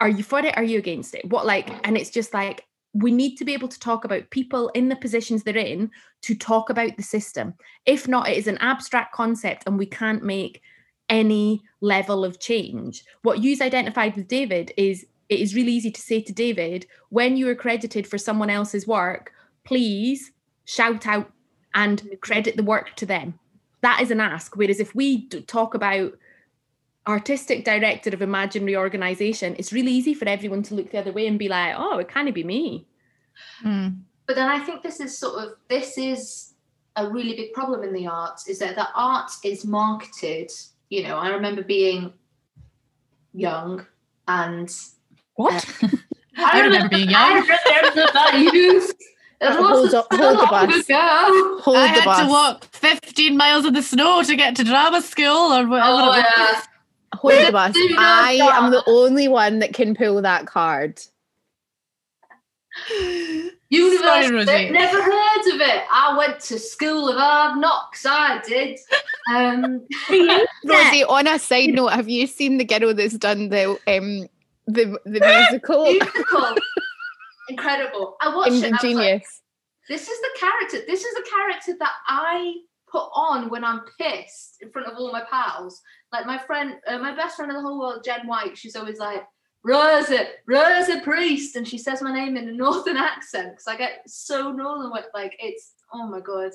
are you for it? Are you against it? What like and it's just like we need to be able to talk about people in the positions they're in to talk about the system. If not it is an abstract concept and we can't make any level of change. What you've identified with david is it is really easy to say to david when you're credited for someone else's work please shout out and credit the work to them that is an ask whereas if we talk about artistic director of imaginary organization, it's really easy for everyone to look the other way and be like, oh, it can't be me. Mm. but then I think this is sort of this is a really big problem in the arts is that the art is marketed. You know, I remember being young and What? *laughs* I remember being young. I remember that *laughs* youth. It Hold was up- hold the bus. ago. hold I the had bus to walk 15 miles in the snow to get to drama school or whatever. Oh yeah. hold the bus Do not i am the only one that can pull that card *sighs* University. Rosie. Never heard of it. I went to school of hard knocks. I did. Um, *laughs* *laughs* Rosie, on a side note, have you seen the girl that's done the um the the *gasps* musical musical. Incredible. I watched it. and I was like, this is the character. This is the character that I put on when I'm pissed in front of all my pals. Like my friend, uh, my best friend in the whole world, Jen White. She's always like. Rosa, Rosa Priest, and she says my name in a *laughs* northern accent because I get so northern with like it's oh my god.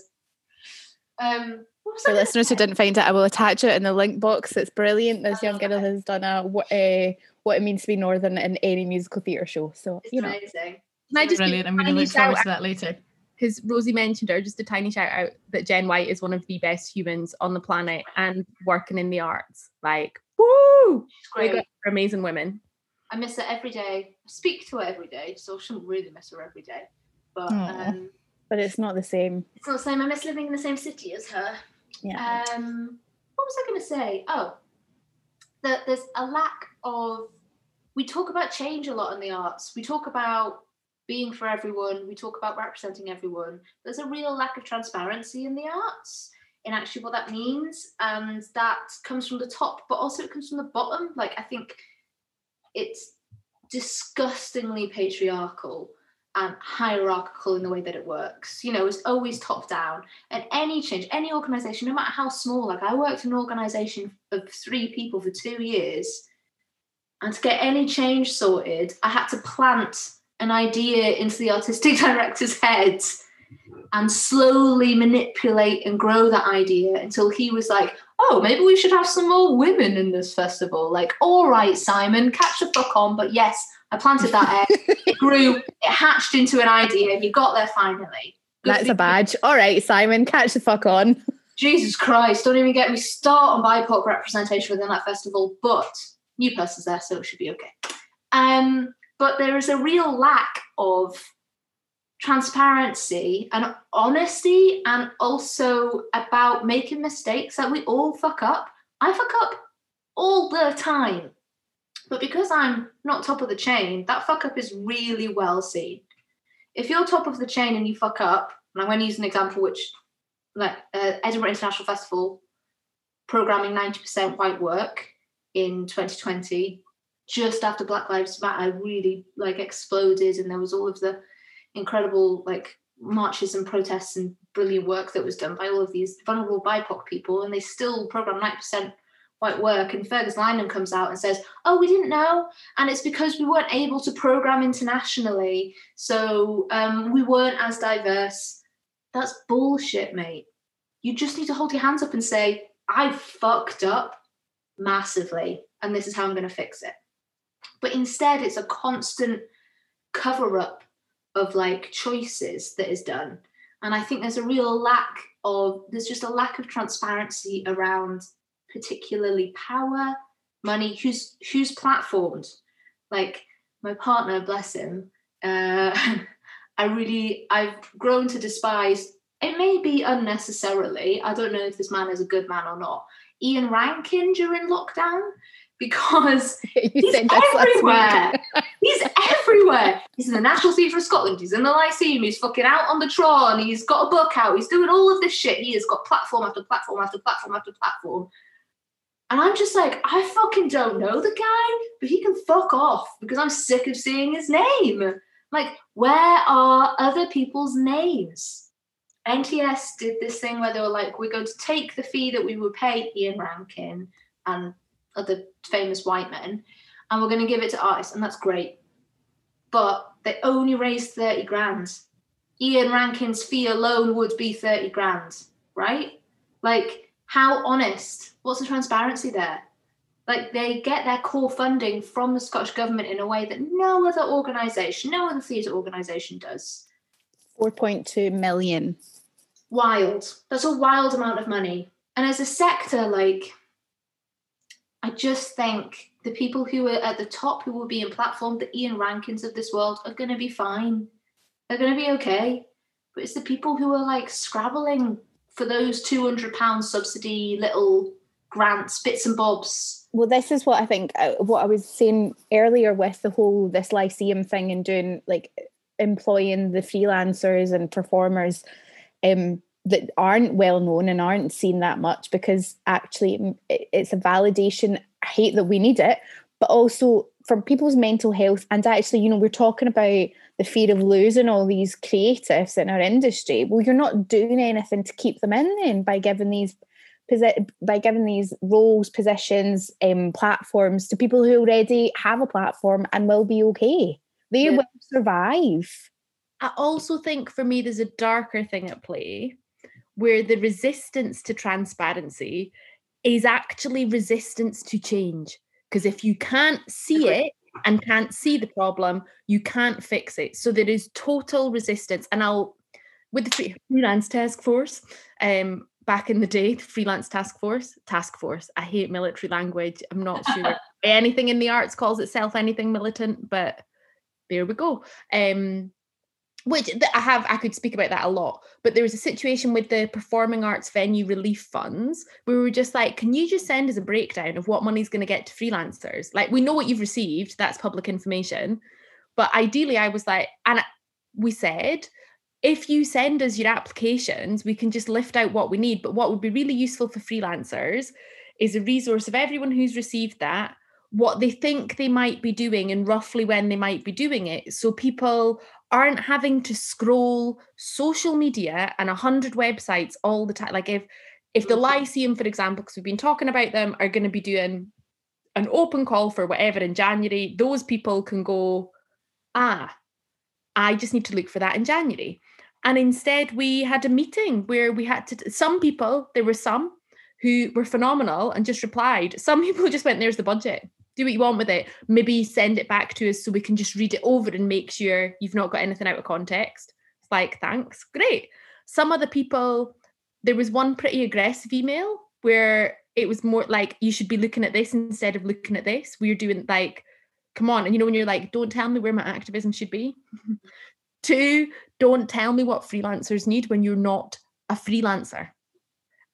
Um, For listeners who didn't find it, I will attach it in the link box. It's brilliant. This young girl has done a uh, what it means to be northern in any musical theatre show. So It's you know, amazing. Can I just Brilliant. I'm going to tiny look forward shout to that later. because Rosie mentioned her, just a tiny shout out that Jen White is one of the best humans on the planet and working in the arts. Like, woo! It's Big great. up for amazing women. I miss her every day. I speak to her every day, so I shouldn't really miss her every day. But Aw. um, but it's not the same. it's not the same. I miss living in the same city as her. Yeah. Um, what was I going to say? Oh, that there's a lack of. We talk about change a lot in the arts. We talk about being for everyone. We talk about representing everyone. There's a real lack of transparency in the arts in actually what that means, and that comes from the top, but also it comes from the bottom. Like I think it's disgustingly patriarchal and hierarchical in the way that it works. You know, it's always top down. And any change, any organization, no matter how small, like I worked in an organization of three people for two years, and to get any change sorted, I had to plant an idea into the artistic *laughs* director's head and slowly manipulate and grow that idea until he was like, oh, maybe we should have some more women in this festival. Like, all right, Simon, catch the fuck on. But yes, I planted that egg. *laughs* it grew, it hatched into an idea, and you got there finally. Good That's a badge. All right, Simon, catch the fuck on. Jesus Christ, don't even get me start on BIPOC representation within that festival, but new person's there, so it should be okay. Um, but there is a real lack of transparency and honesty, and also about making mistakes that we all fuck up. I fuck up all the time. But because I'm not top of the chain, that fuck up is really well seen. If you're top of the chain and you fuck up, and I'm going to use an example which like uh, Edinburgh International Festival programming 90% white work in 2020, just after Black Lives Matter really like exploded, and there was all of the incredible like marches and protests and brilliant work that was done by all of these vulnerable BIPOC people, and they still program 90% white work. And Fergus Linehan comes out and says, Oh, we didn't know. And it's because we weren't able to program internationally. So um, we weren't as diverse. That's bullshit, mate. You just need to hold your hands up and say, I fucked up massively, and this is how I'm going to fix it. But instead, it's a constant cover up of like choices that is done. And I think there's a real lack of, there's just a lack of transparency around particularly power, money, who's who's platformed. Like my partner, bless him, uh, *laughs* I really I've grown to despise. It may be unnecessarily. I don't know if this man is a good man or not. Ian Rankin during lockdown because *laughs* he's everywhere. *laughs* he's everywhere. He's in the National Theatre of Scotland. He's in the Lyceum. He's fucking out on the Tron. He's got a book out. He's doing all of this shit. He has got platform after platform after platform after platform. And I'm just like, I fucking don't know the guy, but he can fuck off because I'm sick of seeing his name. Like, where are other people's names? NTS did this thing where they were like, we're going to take the fee that we would pay Ian Rankin and other famous white men, and we're going to give it to artists, and that's great. But they only raised 30 grand. Ian Rankin's fee alone would be 30 grand, right? Like, how honest? What's the transparency there? Like they get their core funding from the Scottish government in a way that no other organisation, no other theatre organisation does. 4.2 million. Wild. That's a wild amount of money. And as a sector, like, I just think the people who are at the top who will be in platform, the Ian Rankins of this world, are going to be fine. They're going to be okay. But it's the people who are like scrabbling for those £200 subsidy little grants, bits and bobs. Well, this is what I think, uh, what I was saying earlier with the whole this Lyceum thing and doing like employing the freelancers and performers um, that aren't well known and aren't seen that much because actually it's a validation. I hate that we need it, but also for people's mental health. And actually, you know, we're talking about the fear of losing all these creatives in our industry. Well, you're not doing anything to keep them in then by giving these by giving these roles, positions, um, platforms to people who already have a platform and will be okay. They yeah. will survive. I also think for me, there's a darker thing at play where the resistance to transparency is actually resistance to change. Because if you can't see it and can't see the problem, you can't fix it. So there is total resistance. And I'll, with the freelance task force, um, back in the day, the freelance task force, task force. I hate military language. I'm not *laughs* sure anything in the arts calls itself anything militant, but there we go. Um, which I have, I could speak about that a lot. But there was a situation with the performing arts venue relief funds where we were just like, can you just send us a breakdown of what money's going to get to freelancers? Like, we know what you've received, that's public information. But ideally, I was like, and we said, if you send us your applications, we can just lift out what we need. But what would be really useful for freelancers is a resource of everyone who's received that what they think they might be doing and roughly when they might be doing it. So people aren't having to scroll social media and a hundred websites all the time. Like if if the mm-hmm. Lyceum, for example, because we've been talking about them, are going to be doing an open call for whatever in January, those people can go, ah, I just need to look for that in January. And instead, we had a meeting where we had to, some people, there were some who were phenomenal and just replied. Some *laughs* people just went, there's the budget do what you want with it. Maybe send it back to us so we can just read it over and make sure you've not got anything out of context. It's like, thanks, great. Some other people, there was one pretty aggressive email where it was more like, you should be looking at this instead of looking at this. We're doing like, come on. And you know, when you're like, don't tell me where my activism should be. *laughs* Two, don't tell me what freelancers need when you're not a freelancer.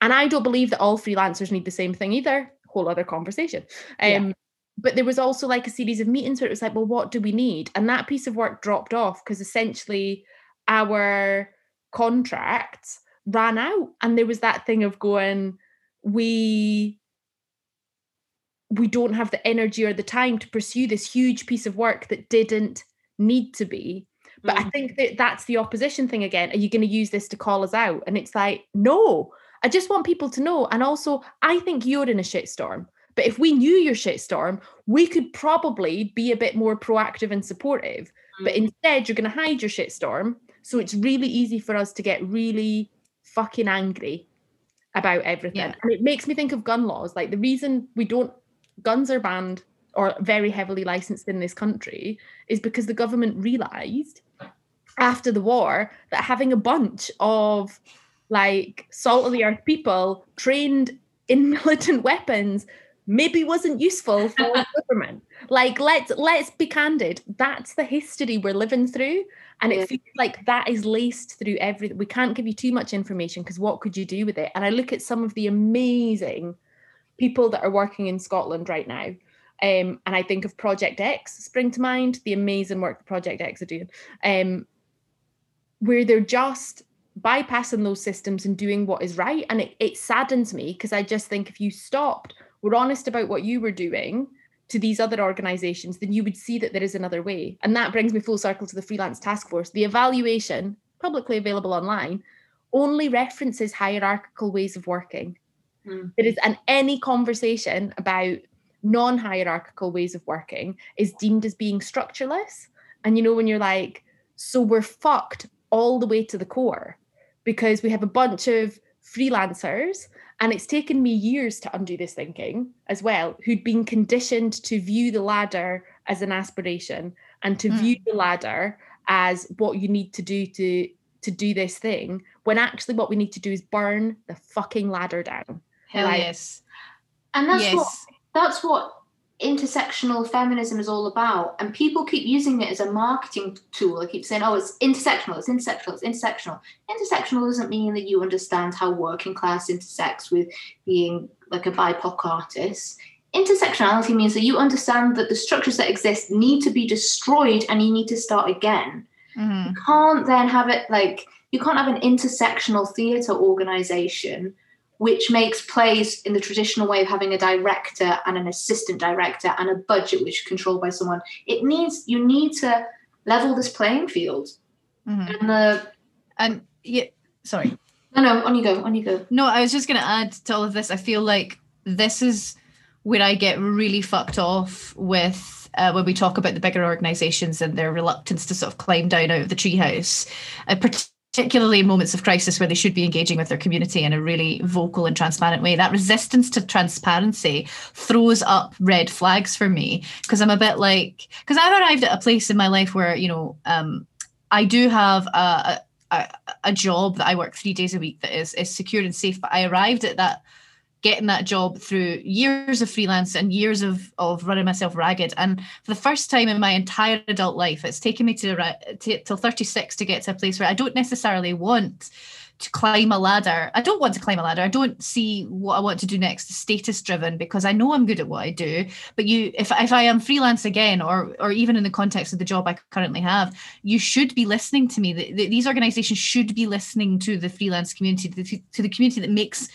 And I don't believe that all freelancers need the same thing either. Whole other conversation. Um, yeah but there was also like a series of meetings where it was like, well, what do we need? And that piece of work dropped off because essentially our contracts ran out. And there was that thing of going, we we don't have the energy or the time to pursue this huge piece of work that didn't need to be. But I Mm. think that that's the opposition thing again. Are you going to use this to call us out? And it's like, no, I just want people to know. And also, I think you're in a shitstorm. But if we knew your shitstorm, we could probably be a bit more proactive and supportive. But mm. instead, you're going to hide your shitstorm. So it's really easy for us to get really fucking angry about everything. Yeah. And it makes me think of gun laws. Like the reason we don't, guns are banned or very heavily licensed in this country is because the government realized after the war that having a bunch of like salt of the earth people trained in *laughs* militant weapons maybe wasn't useful for *laughs* government like let's let's be candid that's the history we're living through and Yeah. it feels like that is laced through everything we can't give you too much information because what could you do with it and i look at some of the amazing people that are working in scotland right now um, and I think of Project X spring to mind, the amazing work that Project X are doing, um, where they're just bypassing those systems and doing what is right. And it, it saddens me because I just think if you stopped, were honest about what you were doing to these other organizations, then you would see that there is another way. And that brings me full circle to the freelance task force. The evaluation, publicly available online, only references hierarchical ways of working. Hmm. There is and any conversation about non-hierarchical ways of working is deemed as being structureless. And you know, when you're like, so we're fucked all the way to the core because we have a bunch of freelancers and it's taken me years to undo this thinking as well who'd been conditioned to view the ladder as an aspiration and to Mm. view the ladder as what you need to do to to do this thing when actually what we need to do is burn the fucking ladder down Hell Right. yes. And that's yes. what that's what intersectional feminism is all about. And people keep using it as a marketing tool. They keep saying, oh, it's intersectional, it's intersectional, it's intersectional. Intersectional doesn't mean that you understand how working class intersects with being like a BIPOC artist. Intersectionality means that you understand that the structures that exist need to be destroyed and you need to start again. Mhm. You can't then have it like you can't have an intersectional theatre organization which makes plays in the traditional way of having a director and an assistant director and a budget which is controlled by someone. It needs you need to level this playing field. Mhm. And the And yeah, sorry. no no on you go on you go. No, I was just going to add to all of this. I feel like this is where I get really fucked off with uh, when we talk about the bigger organizations and their reluctance to sort of climb down out of the treehouse, uh, particularly in moments of crisis where they should be engaging with their community in a really vocal and transparent way. That resistance to transparency throws up red flags for me because I'm a bit like, because I've arrived at a place in my life where, you know, um, I do have a, a, a job that I work three days a week that is, is secure and safe, but I arrived at that getting that job through years of freelance and years of of running myself ragged. And for the first time in my entire adult life it's taken me to, to till 36 to get to a place where i don't necessarily want to climb a ladder. I don't want to climb a ladder. I don't see what i want to do next status driven because i know i'm good at what i do. But you if, if i am freelance again or or even in the context of the job i currently have you should be listening to me. The, the, these organizations should be listening to the freelance community to, to the community that makes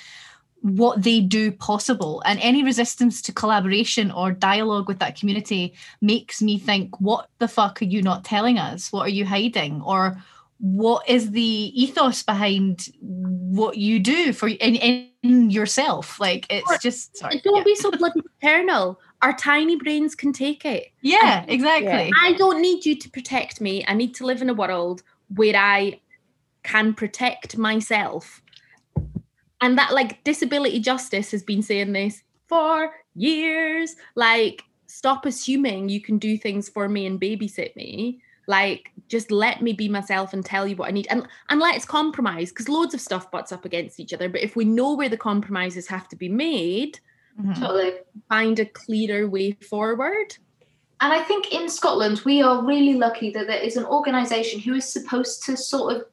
what they do possible. And any resistance to collaboration or dialogue with that community makes me think what the fuck are you not telling us? What are you hiding? Or what is the ethos behind what you do for in, in yourself? Like it's Or- just sorry don't yeah. be so bloody paternal. Our tiny brains can take it. Yeah exactly. I don't need you to protect me. I need to live in a world where I can protect myself. And that, like, disability justice has been saying this for years. Like, stop assuming you can do things for me and babysit me. Like, just let me be myself and tell you what I need. And and let's compromise because loads of stuff butts up against each other. But if we know where the compromises have to be made, Mhm. Totally. find a clearer way forward. And I think in Scotland, we are really lucky that there is an organisation who is supposed to sort of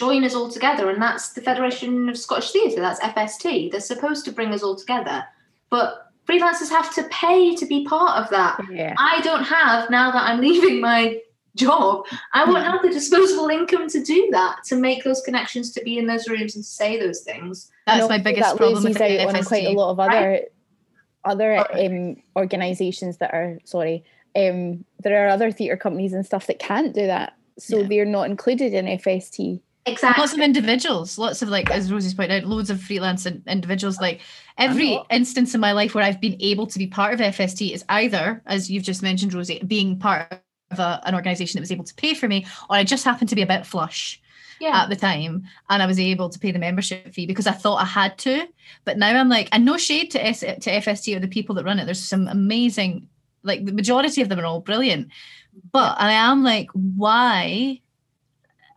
join us all together, and that's the Federation of Scottish Theatre, that's FST. They're supposed to bring us all together. But freelancers have to pay to be part of that. Yeah. I don't have, now that I'm leaving my job, I won't have the disposable income to do that, to make those connections, to be in those rooms and to say those things. that's And my biggest that problem with loses the out on quite a lot of other other um, organizations that are sorry um, there are other theatre companies and stuff that can't do that so Yeah. they're not included in fst Exactly. lots of individuals lots of like as rosie's pointed out loads of freelance in- individuals like every instance in my life where i've been able to be part of fst is either as you've just mentioned rosie being part of a, an organization that was able to pay for me or i just happened to be a bit flush yeah. at the time and I was able to pay the membership fee because I thought I had to. But now I'm like, and no shade to S- to FST or the people that run it. There's some amazing, like the majority of them are all brilliant. But I am like, why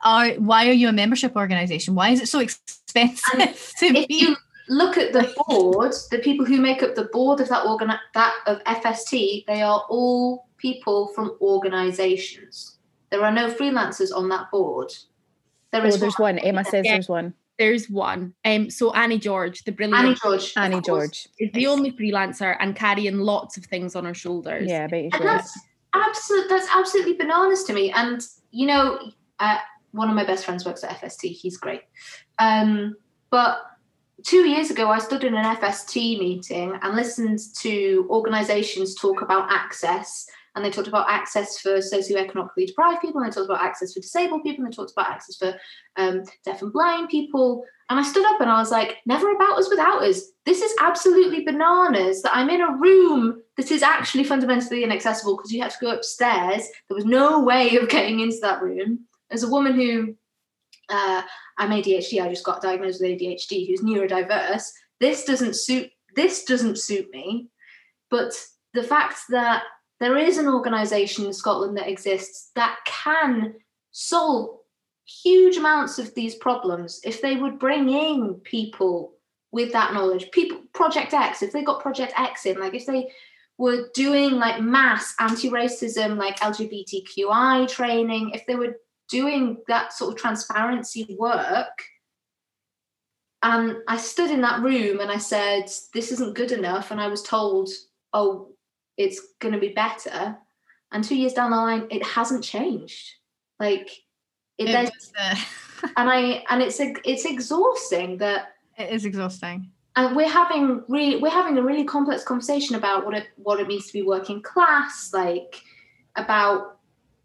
are why are you a membership organization? Why is it so expensive *laughs* to if be? you look at the board, the people who make up the board of that organ that of FST, they are all people from organizations. There are no freelancers on that board. There oh is there's one emma says Yeah. there's one There's one. Um, so Annie George, the brilliant Annie George. annie course. george is the only freelancer and carrying lots of things on her shoulders. yeah I bet you And she is. that's absolutely that's absolutely bananas to me. And you know, uh, one of my best friends works at FST. He's great. Um, but two years ago, I stood in an FST meeting and listened to organisations talk about access. And they talked about access for socioeconomically deprived people, and they talked about access for disabled people, and they talked about access for um, deaf and blind people. And I stood up and I was like, never about us without us. This is absolutely bananas that I'm in a room that is actually fundamentally inaccessible because you have to go upstairs. There was no way of getting into that room. As a woman who, uh, I'm ADHD, I just got diagnosed with ADHD, who's neurodiverse, this doesn't suit, this doesn't suit me. But the fact that there is an organization in Scotland that exists that can solve huge amounts of these problems if they would bring in people with that knowledge people project x if they got project x in like if they were doing like mass anti-racism like lgbtqi training if they were doing that sort of transparency work and i stood in that room and i said this isn't good enough. And i was told oh it's going to be better. And two years down the line it hasn't changed. Like it, It uh, *laughs* and I and it's it's exhausting that it is exhausting. and we're having really we're having a really complex conversation about what it what it means to be working class, like about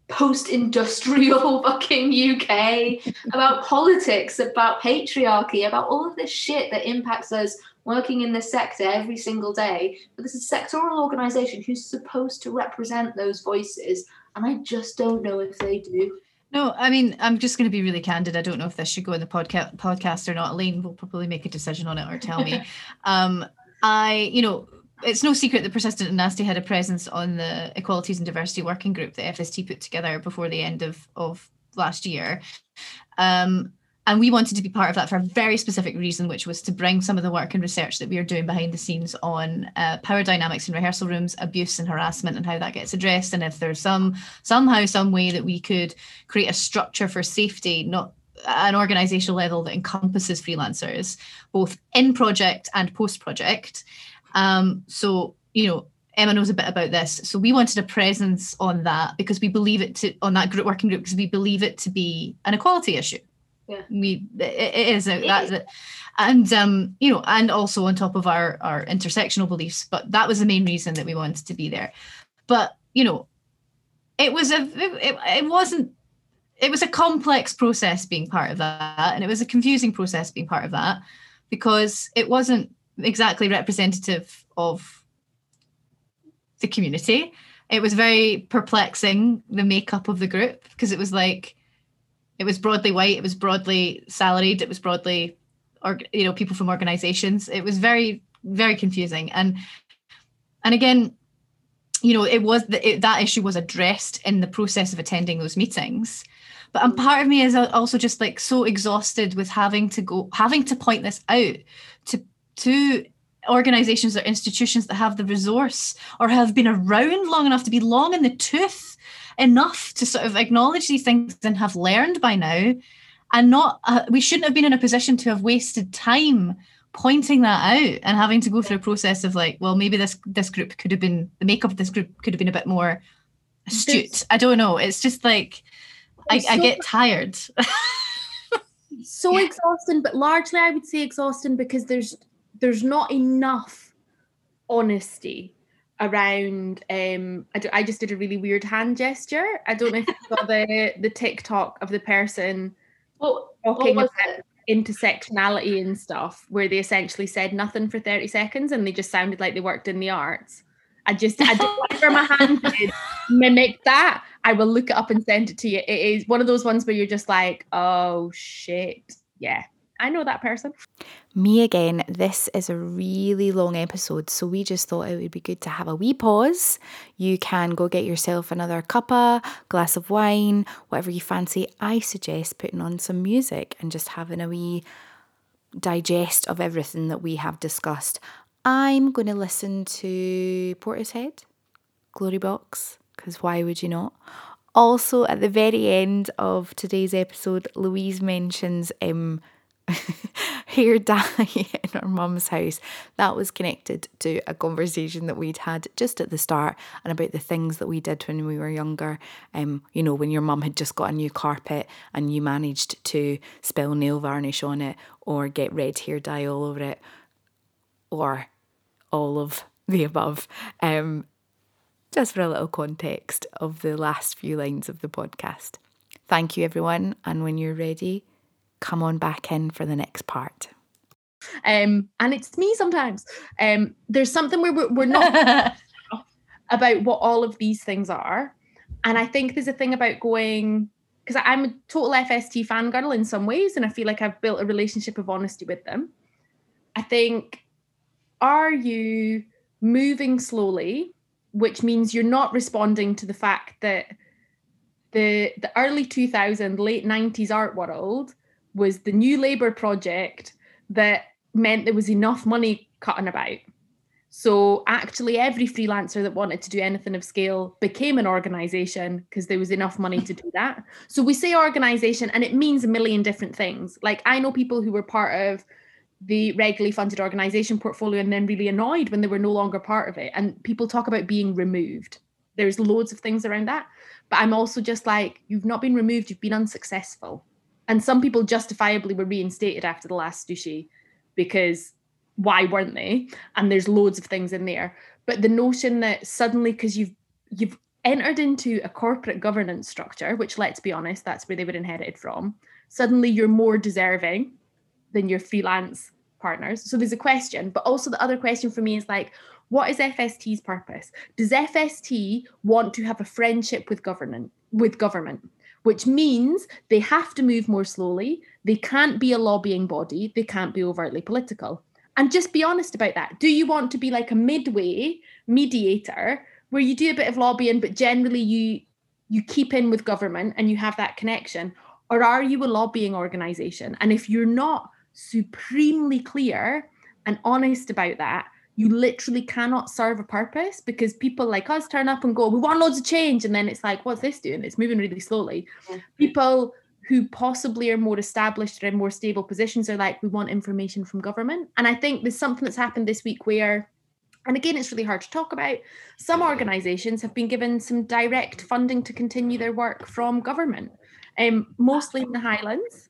post-industrial *laughs* fucking UK, about politics, about patriarchy, about all of this shit that impacts us working in this sector every single day. But this is a sectoral organization who's supposed to represent those voices, and I just don't know if they do. No, I mean, I'm just going to be really candid. I don't know if this should go in the podcast podcast or not. Elaine will probably make a decision on it or tell me. *laughs* um, I, you know, it's no secret that Persistent and Nasty had a presence on the Equalities and Diversity Working Group that FST put together before the end of of last year. Um, and we wanted to be part of that for a very specific reason, which was to bring some of the work and research that we are doing behind the scenes on uh, power dynamics in rehearsal rooms, abuse and harassment, and how that gets addressed. And if there's some somehow some way that we could create a structure for safety, not an organizational level that encompasses freelancers, both in project and post project. Um, so you know, Emma knows a bit about this. So we wanted a presence on that because we believe it to on that group working group because we believe it to be an equality issue. Yeah. We it, it is It that, is. that- and um you know and also on top of our our intersectional beliefs but that was the main reason that we wanted to be there but you know it was a it, it wasn't it was a complex process being part of that and it was a confusing process being part of that because it wasn't exactly representative of the community. It was very perplexing the makeup of the group because it was like it was broadly white it was broadly salaried it was broadly or you know people from organizations. It was very very confusing. And and again you know it was the, it, that issue was addressed in the process of attending those meetings. But and part of me is also just like so exhausted with having to go having to point this out to to organizations or institutions that have the resource or have been around long enough to be long in the tooth enough to sort of acknowledge these things and have learned by now and not uh, we shouldn't have been in a position to have wasted time pointing that out and having to go through a process of like well maybe this this group could have been the makeup of this group could have been a bit more astute. There's- i don't know. It's just like I, There's I get tired. *laughs* So exhausting but largely i would say exhausting because there's there's not enough honesty around um I, do, I just did a really weird hand gesture. I don't know if you saw the *laughs* the tiktok of the person What, talking what about it? intersectionality and stuff where they essentially said nothing for 30 seconds and they just sounded like they worked in the arts. I just i don't whatever my hand *laughs* did mimic that. I will look it up and send it to you. It is one of those ones where you're just like oh shit. Yeah. I know that person Me again, this is a really long episode, so we just thought it would be good to have a wee pause. You can go get yourself another cuppa, glass of wine, whatever you fancy. I suggest putting on some music and just having a wee digest of everything that we have discussed. I'm going to listen to Portishead, Glory Box, because why would you not? Also, at the very end of today's episode, Louise mentions um, *laughs* hair dye in our mum's house. That was connected to a conversation that we'd had just at the start and about the things that we did when we were younger. Um, you know, when your mum had just got a new carpet and you managed to spill nail varnish on it or get red hair dye all over it or all of the above. Um, just for a little context of the last few lines of the podcast. Thank you, everyone. And when you're ready, come on back in for the next part. um and it's me sometimes um there's something where we're, we're not *laughs* about what all of these things are. And I think there's a thing about going because I'm a total FST fangirl in some ways, and I feel like I've built a relationship of honesty with them. I think, are you moving slowly, which means you're not responding to the fact that the the early 2000s, late 90s art world was the new labor project that meant there was enough money cutting about. So actually, every freelancer that wanted to do anything of scale became an organization because there was enough money to do *laughs* that. So we say organization, and it means a million different things. Like I know people who were part of the regularly funded organization portfolio and then really annoyed when they were no longer part of it. And people talk about being removed. There's loads of things around that. But I'm also just like, you've not been removed, you've been unsuccessful. And some people justifiably were reinstated after the last sushi because why weren't they? And there's loads of things in there. But the notion that suddenly, because you've you've entered into a corporate governance structure, which let's be honest, that's where they were inherited from, suddenly you're more deserving than your freelance partners. So there's a question, but also the other question for me is like, what is FST's purpose? Does FST want to have a friendship with government with government? Which means they have to move more slowly. They can't be a lobbying body. They can't be overtly political. And just be honest about that. Do you want to be like a midway mediator where you do a bit of lobbying, but generally you you keep in with government and you have that connection? Or are you a lobbying organization? And if you're not supremely clear and honest about that, you literally cannot serve a purpose because people like us turn up and go, we want loads of change. And then it's like, what's this doing? It's moving really slowly. Yeah. People who possibly are more established or in more stable positions are like, we want information from government. And I think there's something that's happened this week where, and again, it's really hard to talk about, some organizations have been given some direct funding to continue their work from government, um, mostly in the Highlands,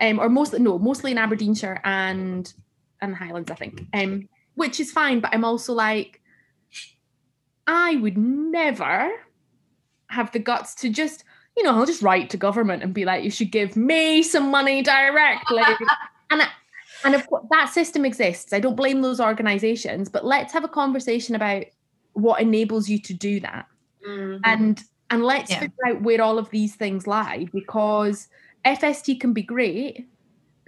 um, or mostly, no, mostly in Aberdeenshire and, and the Highlands, I think. Um, which is fine. But I'm also like, I would never have the guts to just, you know, I'll just write to government and be like, you should give me some money directly. *laughs* and I, and of course, that system exists. I don't blame those organizations, but let's have a conversation about what enables you to do that. Mhm. And and let's Yeah. figure out where all of these things lie because FST can be great,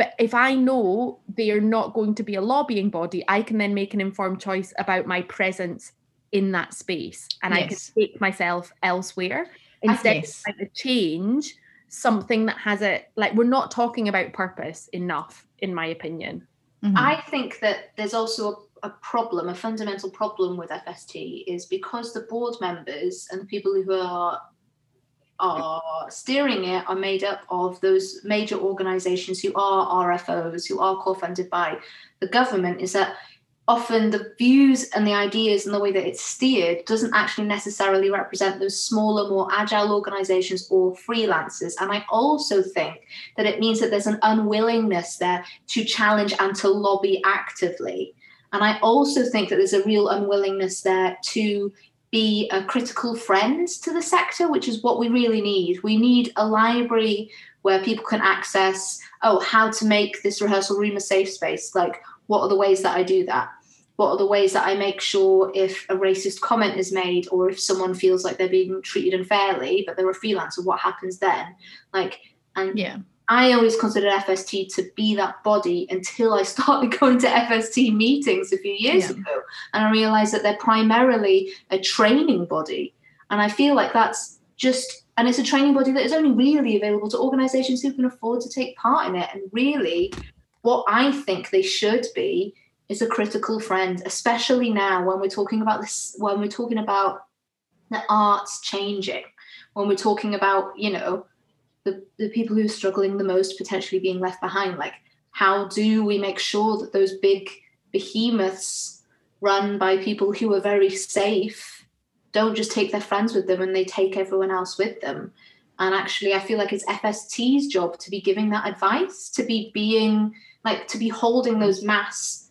but if I know they are not going to be a lobbying body, I can then make an informed choice about my presence in that space and I can Yes. take myself elsewhere instead Yes. of trying to change something that has a like we're not talking about purpose enough, in my opinion. Mhm. I think that there's also a, a problem, a fundamental problem with FST is because the board members and the people who are are steering it are made up of those major organizations who are RFOs, who are co-funded by the government, is that often the views and the ideas and the way that it's steered doesn't actually necessarily represent those smaller, more agile organizations or freelancers. And I also think that it means that there's an unwillingness there to challenge and to lobby actively. And I also think that there's a real unwillingness there to be a critical friend to the sector, which is what we really need. We need a library where people can access, oh, how to make this rehearsal room a safe space. Like, what are the ways that I do that? What are the ways that I make sure if a racist comment is made or if someone feels like they're being treated unfairly, but they're a freelancer, what happens then? Like, and Yeah. I always considered FST to be that body until I *laughs* started going to FST meetings a few years Yeah. ago. And I realized that they're primarily a training body. And I feel like that's just, and it's a training body that is only really available to organizations who can afford to take part in it. And really, what I think they should be is a critical friend, especially now when we're talking about this, when we're talking about the arts changing, when we're talking about, you know, the, the people who are struggling the most potentially being left behind? Like how do we make sure that those big behemoths run by people who are very safe don't just take their friends with them and they take everyone else with them? And actually i feel like it's fst's job to be giving that advice to be being like to be holding those mass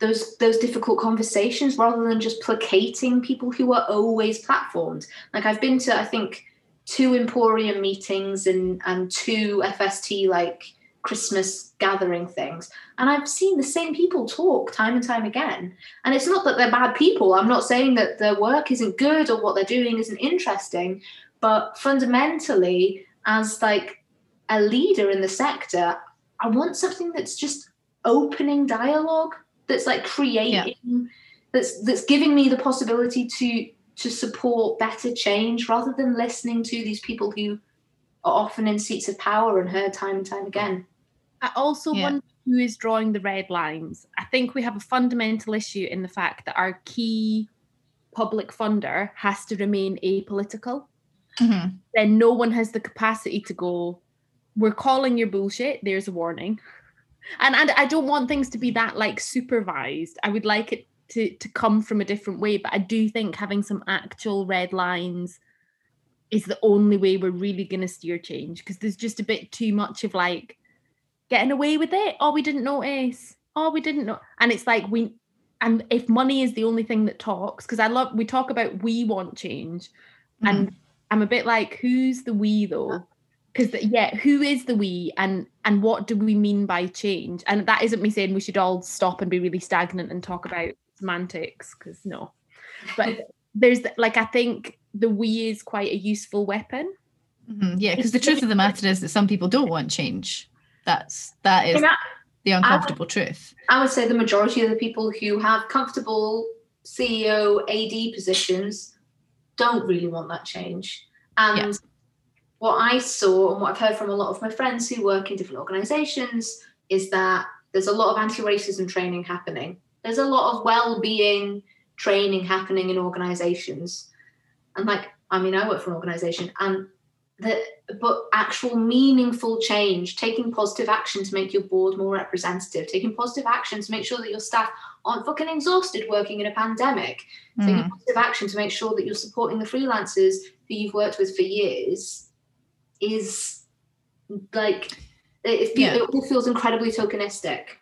those those difficult conversations rather than just placating people who are always platformed. Like i've been to i think two Emporium meetings and and two FST like Christmas gathering things. And I've seen the same people talk time and time again. And it's not that they're bad people. I'm not saying that their work isn't good or what they're doing isn't interesting, but fundamentally, as like a leader in the sector, I want something that's just opening dialogue, that's like creating, that's that's giving me the possibility to to support better change rather than listening to these people who are often in seats of power and heard time and time again. I also Yeah. wonder who is drawing the red lines. I think we have a fundamental issue in the fact that our key public funder has to remain apolitical. Mhm. Then no one has the capacity to go, we're calling your bullshit, there's a warning. *laughs* And and I don't want things to be that like supervised. I would like it to to come from a different way, but I do think having some actual red lines is the only way we're really going to steer change because there's just a bit too much of like getting away with it. Oh, we didn't notice. Oh, we didn't know. And it's like we, and if money is the only thing that talks, because I love we talk about we want change, mm-hmm. and I'm a bit like, who's the we though? Because yeah, who is the we, and and what do we mean by change? And that isn't me saying we should all stop and be really stagnant and talk about semantics, because no, but there's like I think the we is quite a useful weapon. Mhm. Yeah, because the truth of the matter is that some people don't want change. That's that is And I- the uncomfortable truth. I would say the majority of the people who have comfortable CEO, AD positions don't really want that change. And Yeah. what I saw and what I've heard from a lot of my friends who work in different organizations is that there's a lot of anti racism training happening. There's a lot of well being training happening in organizations. And like, I mean, I work for an organization and the but actual meaningful change, taking positive action to make your board more representative, taking positive action to make sure that your staff aren't fucking exhausted working in a pandemic, taking Mm. positive action to make sure that you're supporting the freelancers who you've worked with for years is like it, Yeah. it all feels incredibly tokenistic.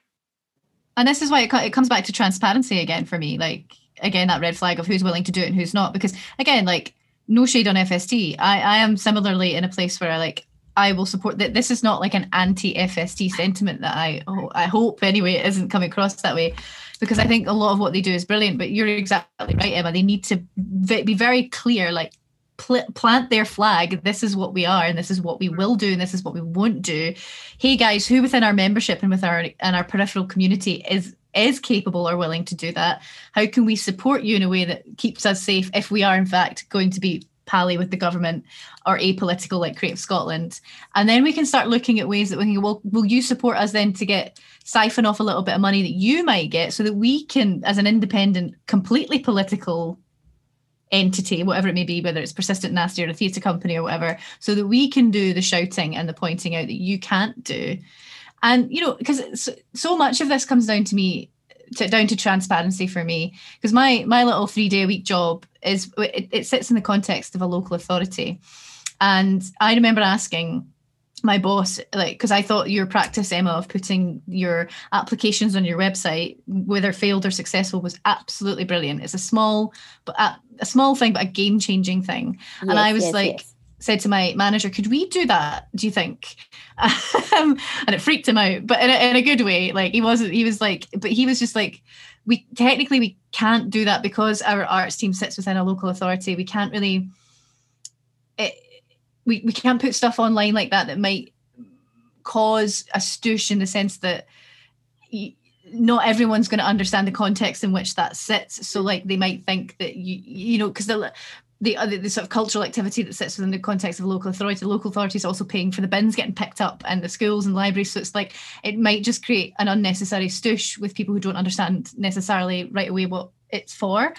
And this is why it, it comes back to transparency again for me. Like again, that red flag of who's willing to do it and who's not. Because again, like no shade on FST. I, I am similarly in a place where I like I will support that. This is not like an anti-FST sentiment that I oh, I hope anyway it isn't coming across that way. Because I think a lot of what they do is brilliant, but you're exactly right, Emma. They need to be very clear, like pl- plant their flag. This is what we are, and this is what we will do, and this is what we won't do. Hey guys, who within our membership and with our and our peripheral community is is capable or willing to do that? How can we support you in a way that keeps us safe if we are in fact going to be pally with the government or apolitical like Creative Scotland? And then we can start looking at ways that we can go, well, will you support us then to get siphon off a little bit of money that you might get so that we can, as an independent, completely political entity, whatever it may be, whether it's persistent nasty or a theatre company or whatever, so that we can do the shouting and the pointing out that you can't do. And you know, because so, much of this comes down to me, to, down to transparency for me, because my my little three day a week job is it, it sits in the context of a local authority, and I remember asking my boss like because i thought your practice emma of putting your applications on your website whether failed or successful was absolutely brilliant. It's a small but a, a small thing but a game changing thing. And i was yes, like yes. said to my manager could we do that do you think? *laughs* Um, and it freaked him out but in a, in a good way. Like he wasn't he was like but he was just like we technically we can't do that because our arts team sits within a local authority. We can't really it, we, we can't put stuff online like that that might cause a stoosh in the sense that not everyone's going to understand the context in which that sits. So like they might think that you you know because the the other the sort of cultural activity that sits within the context of local authority local authority is also paying for the bins getting picked up and the schools and libraries. So it's like it might just create an unnecessary stoosh with people who don't understand necessarily right away what it's for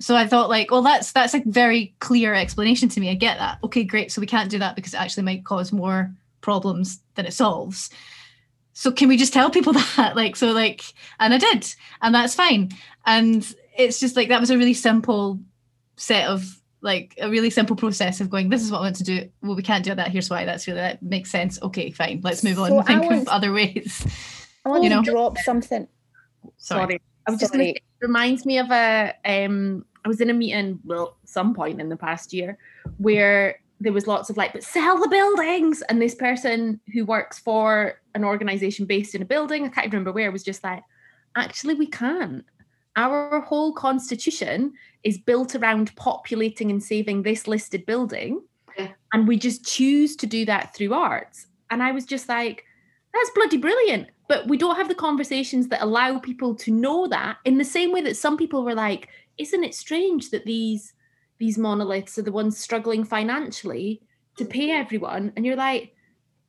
so I thought like, well, that's that's a very clear explanation to me. I get that. Okay, great. So we can't do that because it actually might cause more problems than it solves. So can we just tell people *laughs* that? Like, so like, and I did, and that's fine. And it's just like that was a really simple set of like a really simple process of going, this is what I want to do. Well, we can't do that. Here's why. That's really that makes sense. Okay, fine. Let's move on So think I want- of other ways. *laughs* I want you to drop something. Sorry. Sorry. I was just going to say, it reminds me of a, um, I was in a meeting, well, some point in the past year, where there was lots of like, but sell the buildings. And this person who works for an organization based in a building, I can't even remember where, was just like, actually, we can't. Our whole constitution is built around populating and saving this listed building. Yeah. And we just choose to do that through arts. And I was just like, that's bloody brilliant. But we don't have the conversations that allow people to know that in the same way that some people were like, isn't it strange that these these monoliths are the ones struggling financially to pay everyone? And you're like,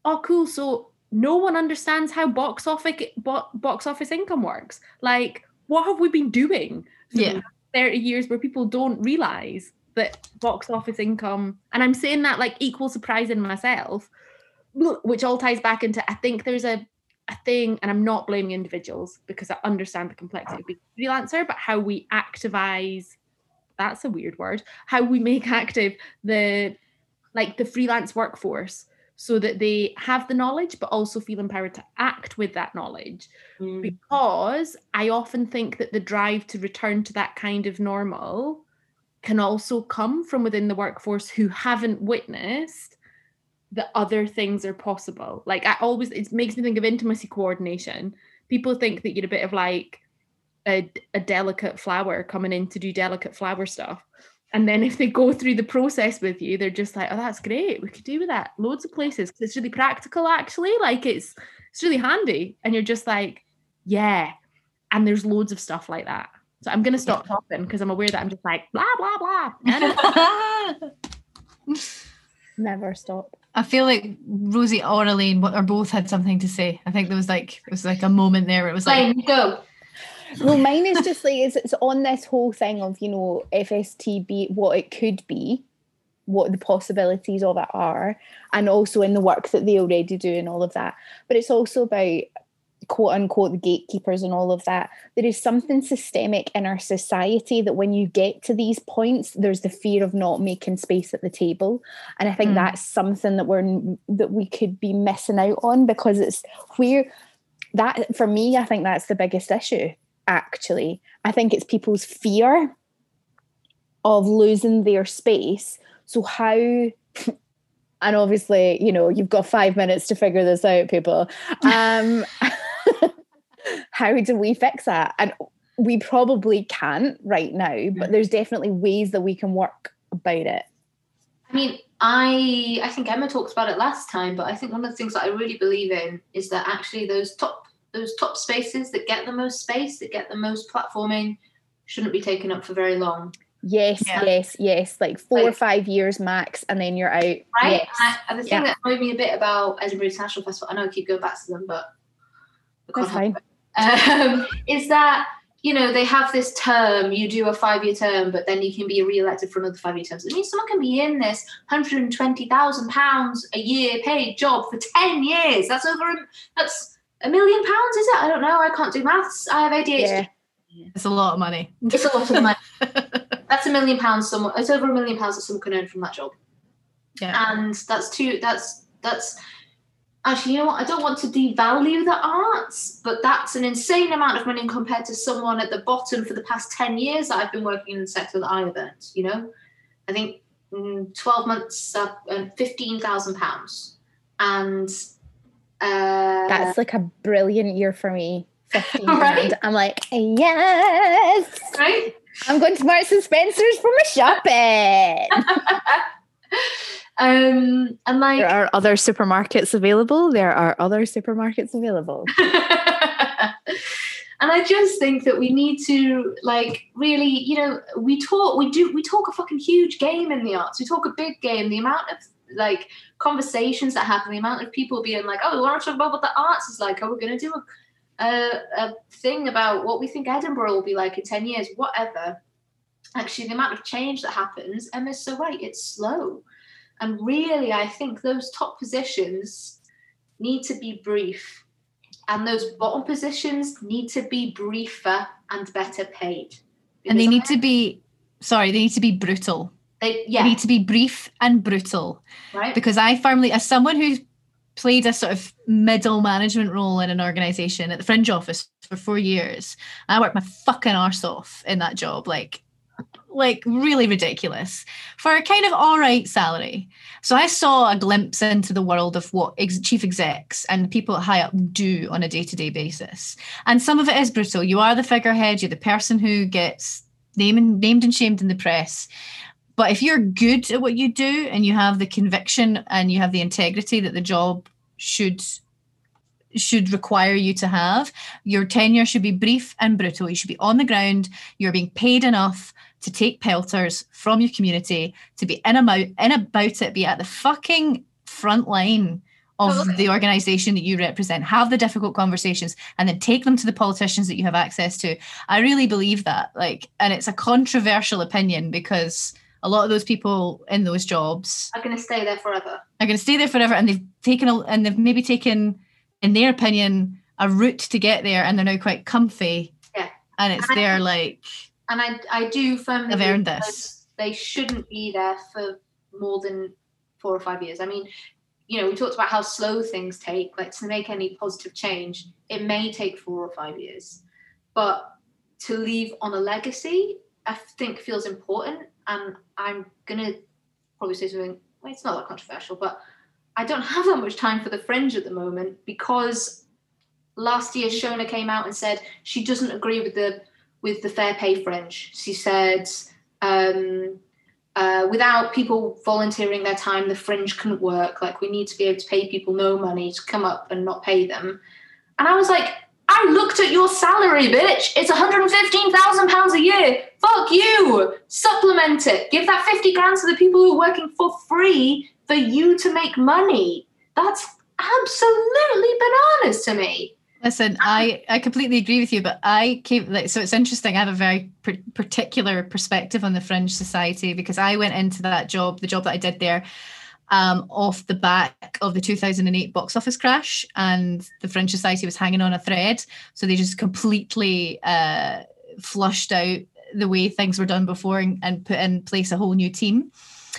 oh, cool. So no one understands how box office bo- box office income works. Like, what have we been doing for Yeah. 30 years where people don't realize that box office income, and I'm saying that like equal surprise in myself, which all ties back into I think there's a a thing, and I'm not blaming individuals because I understand the complexity of being a freelancer, but how we activize that's a weird word, how we make active the like the freelance workforce so that they have the knowledge but also feel empowered to act with that knowledge Mm. because I often think that the drive to return to that kind of normal can also come from within the workforce who haven't witnessed that other things are possible. Like I always, it makes me think of intimacy coordination. People think that you're a bit of like a, a delicate flower coming in to do delicate flower stuff. And then if they go through the process with you, they're just like, oh, that's great. We could do with that loads of places. It's really practical, actually. Like it's it's really handy. And you're just like, yeah. And there's loads of stuff like that. So I'm gonna stop talking because I'm aware that I'm just like blah blah blah. *laughs* Never stop. I feel like Rosie or Elaine or both had something to say. I think there was like it was like a moment there where it was like Fine, go. Well, mine is just like it's, it's on this whole thing of you know FSTB, what it could be, what the possibilities of it are, and also in the work that they already do and all of that. But it's also about quote unquote the gatekeepers and all of that. There is something systemic in our society that when you get to these points, there's the fear of not making space at the table, and I think Mm. that's something that we're that we could be missing out on because it's where that for me, I think that's the biggest issue actually. I think it's people's fear of losing their space. So, how, *laughs* and obviously, you know, you've got five minutes to figure this out, people. Um, *laughs* *laughs* how do we fix that? And we probably can't right now, but mm. there's definitely ways that we can work about it. I mean, I I think Emma talked about it last time, but I think one of the things that I really believe in is that actually those top those top spaces that get the most space, that get the most platforming, shouldn't be taken up for very long, Yes, Yeah. yes, yes. Like four or five years max, and then you're out. right? Yes. And, I, and the thing Yeah. that annoyed me a bit about Edinburgh International Festival, I know I keep going back to them, but That's fine. *laughs* um, is that you know they have this term you do a five year term but then you can be re-elected for another five year terms it means someone can be in this 120,000 pounds a year paid job for 10 years. That's over a, that's a million pounds is it? I don't know. I can't do maths. I have ADHD Yeah. it's a lot of money. it's a lot of money. *laughs* That's a million pounds someone it's over a million pounds that someone can earn from that job. Yeah. and that's two that's that's actually, you know what? I don't want to devalue the arts, but that's an insane amount of money compared to someone at the bottom for the past 10 years that I've been working in the sector that I have earned, you know? I think mm, 12 months, uh, £15,000. And uh, That's like a brilliant year for me. *laughs* 15 Right. I'm like, yes. right? I'm going to Marks and Spencer's for my shopping. *laughs* um, and like, There are other supermarkets available. There are other supermarkets available. *laughs* and I just think that we need to like really, you know, we talk, we do, we talk a fucking huge game in the arts. We talk a big game. The amount of like conversations that happen, the amount of people being like, "Oh, we want to talk about what the arts is like. Oh, we're going to do a, a a thing about what we think Edinburgh will be like in ten years, whatever." Actually, the amount of change that happens, Emma's so right. It's slow, and really, I think those top positions need to be brief and those bottom positions need to be briefer and better paid. and they need to be sorry, they need to be brutal. they, yeah. They need to be brief and brutal. right. because I firmly, as someone who played a sort of middle management role in an organization at the Fringe office for four years, I worked my fucking arse off in that job, like, like really ridiculous for a kind of all right salary. So I saw a glimpse into the world of what ex- chief execs and people at high up do on a day to day basis, and some of it is brutal. You are the figurehead. You're the person who gets named named and shamed in the press. But if you're good at what you do and you have the conviction and you have the integrity that the job should should require you to have, your tenure should be brief and brutal. You should be on the ground. You're being paid enough to take pelters from your community, to be in about in about it, be at the fucking front line of Totally. the organization that you represent. Have the difficult conversations and then take them to the politicians that you have access to. I really believe that. Like, and it's a controversial opinion because a lot of those people in those jobs I'm going to stay there forever. are going to stay there forever and they've taken a, and they've maybe taken in their opinion a route to get there and they're now quite comfy Yeah. and it's And their like And I, I do firmly believe earned this. They shouldn't be there for more than four or five years. I mean, you know, we talked about how slow things take. Like to make any positive change, it may take four or five years, but to leave on a legacy, I think feels important. And I'm gonna probably say something. Well, it's not that controversial, but I don't have that much time for the fringe at the moment because last year Shona came out and said she doesn't agree with the with the fair pay fringe. She said um, uh, without people volunteering their time, the fringe couldn't work. Like we need to be able to pay people no money to come up and not pay them. And I was like, I looked at your salary, bitch. It's £115,000 a year. Fuck you. Supplement it. Give that 50 grand to the people who are working for free for you to make money. That's absolutely bananas to me. Listen, I I completely agree with you, but I came like so it's interesting. I have a very par- particular perspective on the Fringe Society because I went into that job, the job that I did there, um, off the back of the 2008 box office crash, and the Fringe Society was hanging on a thread. So they just completely uh, flushed out the way things were done before and, and put in place a whole new team.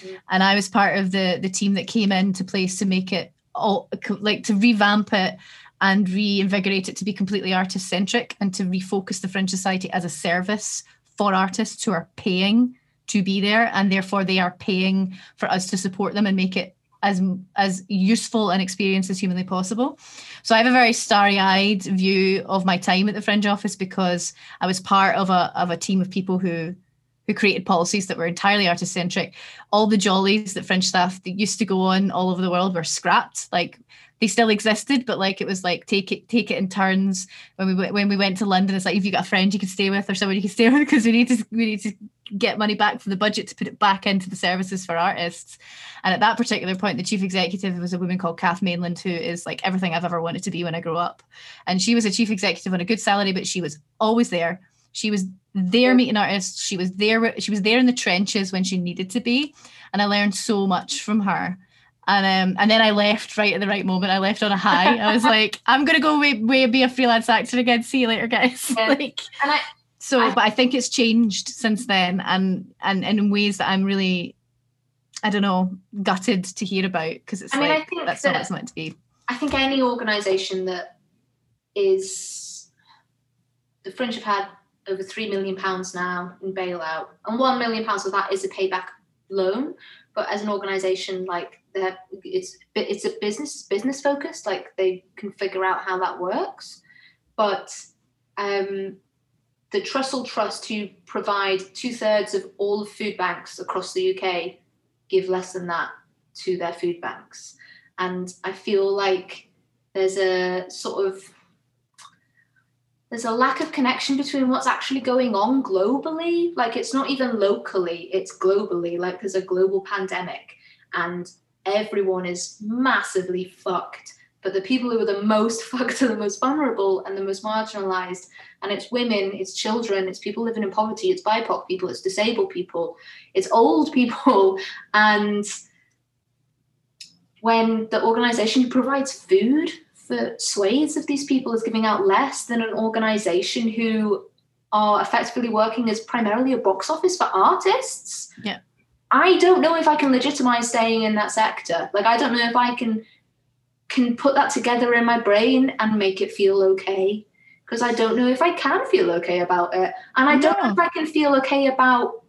Yeah. And I was part of the the team that came into place to make it all like to revamp it and reinvigorate it to be completely artist centric and to refocus the Fringe Society as a service for artists who are paying to be there and therefore they are paying for us to support them and make it as as useful an experience as humanly possible. So I have a very starry-eyed view of my time at the Fringe office because I was part of a of a team of people who who created policies that were entirely artist centric. All the jollies that Fringe staff that used to go on all over the world were scrapped. Like they still existed, but like it was like take it take it in turns. When we when we went to London, it's like if you got a friend you can stay with or someone you can stay *laughs* with because we need to we need to get money back from the budget to put it back into the services for artists. And at that particular point, the chief executive was a woman called Kath Mainland, who is like everything I've ever wanted to be when I grow up. And she was a chief executive on a good salary, but she was always there. She was there meeting artists. She was there. She was there in the trenches when she needed to be, and I learned so much from her. And um, and then I left right at the right moment. I left on a high. I was like, *laughs* I'm gonna go away and be a freelance actor again. See you later, guys. *laughs* Yeah. like And I, so, I- but I think it's changed since then, and and, and in ways that I'm really, I don't know, gutted to hear about because it's I mean, like think that's not what it's meant to be. I think any organisation that is the Fringe have had over three million pounds now in bailout, and one million pounds of that is a payback loan. But as an organisation, like they're, it's it's a business business focused. Like they can figure out how that works. But um, the Trussell Trust, who provide two thirds of all food banks across the UK, give less than that to their food banks. And I feel like there's a sort of there's a lack of connection between what's actually going on globally. Like it's not even locally, it's globally. Like there's a global pandemic and everyone is massively fucked. But the people who are the most *laughs* fucked are the most vulnerable and the most marginalized. And it's women, it's children, it's people living in poverty, it's BIPOC people, it's disabled people, it's old *laughs* people. And when the organization provides food for swathes of these people is giving out less than an organization who are effectively working as primarily a box office for artists. Yeah. I don't know if I can legitimize staying in that sector. Like I don't know if I can can put that together in my brain and make it feel okay. Because I don't know if I can feel okay about it. And I don't know if I can feel okay about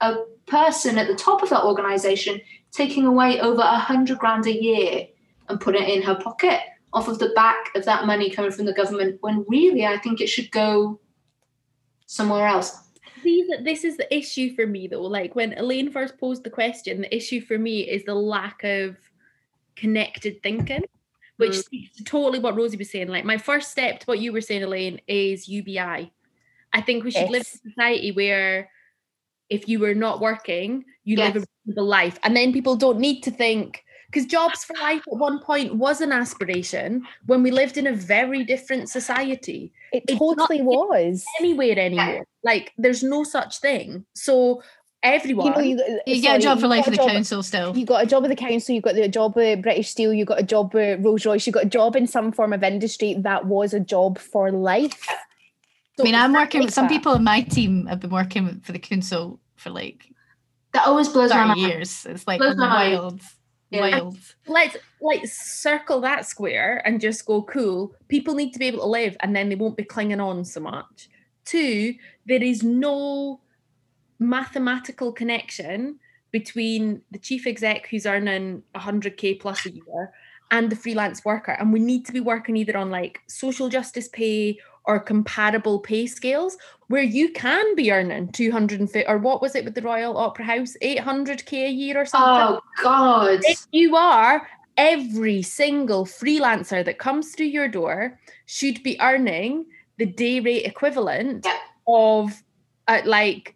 a person at the top of that organization taking away over a hundred grand a year and put it in her pocket off of the back of that money coming from the government when really I think it should go somewhere else. See that this is the issue for me though. Like when Elaine first posed the question, the issue for me is the lack of connected thinking, which Mm. speaks to totally what Rosie was saying. Like my first step to what you were saying, Elaine, is UBI. I think we should live in a society where if you were not working, you live a reasonable life. And then people don't need to think because jobs for life at one point was an aspiration when we lived in a very different society It It's totally was. anywhere anymore. Like there's no such thing. So everyone You know, you, You sorry, get a job for life got with a the job- council still. You got a job with the council, you got the job with British Steel, you got a job with Rolls Royce, you got a job in some form of industry that was a job for life. I mean, I'm working with some that. people in my team have been working for the council for like That always blows my mind. years. It's like Blows my mind. wild, Yeah. Wild. let's like circle that square and just go cool. People need to be able to live and then they won't be clinging on so much. Two, there is no mathematical connection between the chief exec who's earning 100k plus a year and the freelance worker and we need to be working either on like social justice pay or comparable pay scales where you can be earning 250 or what was it with the royal opera house 800k a year or something Oh God. if you are every single freelancer that comes through your door should be earning the day rate equivalent Yeah. of uh, like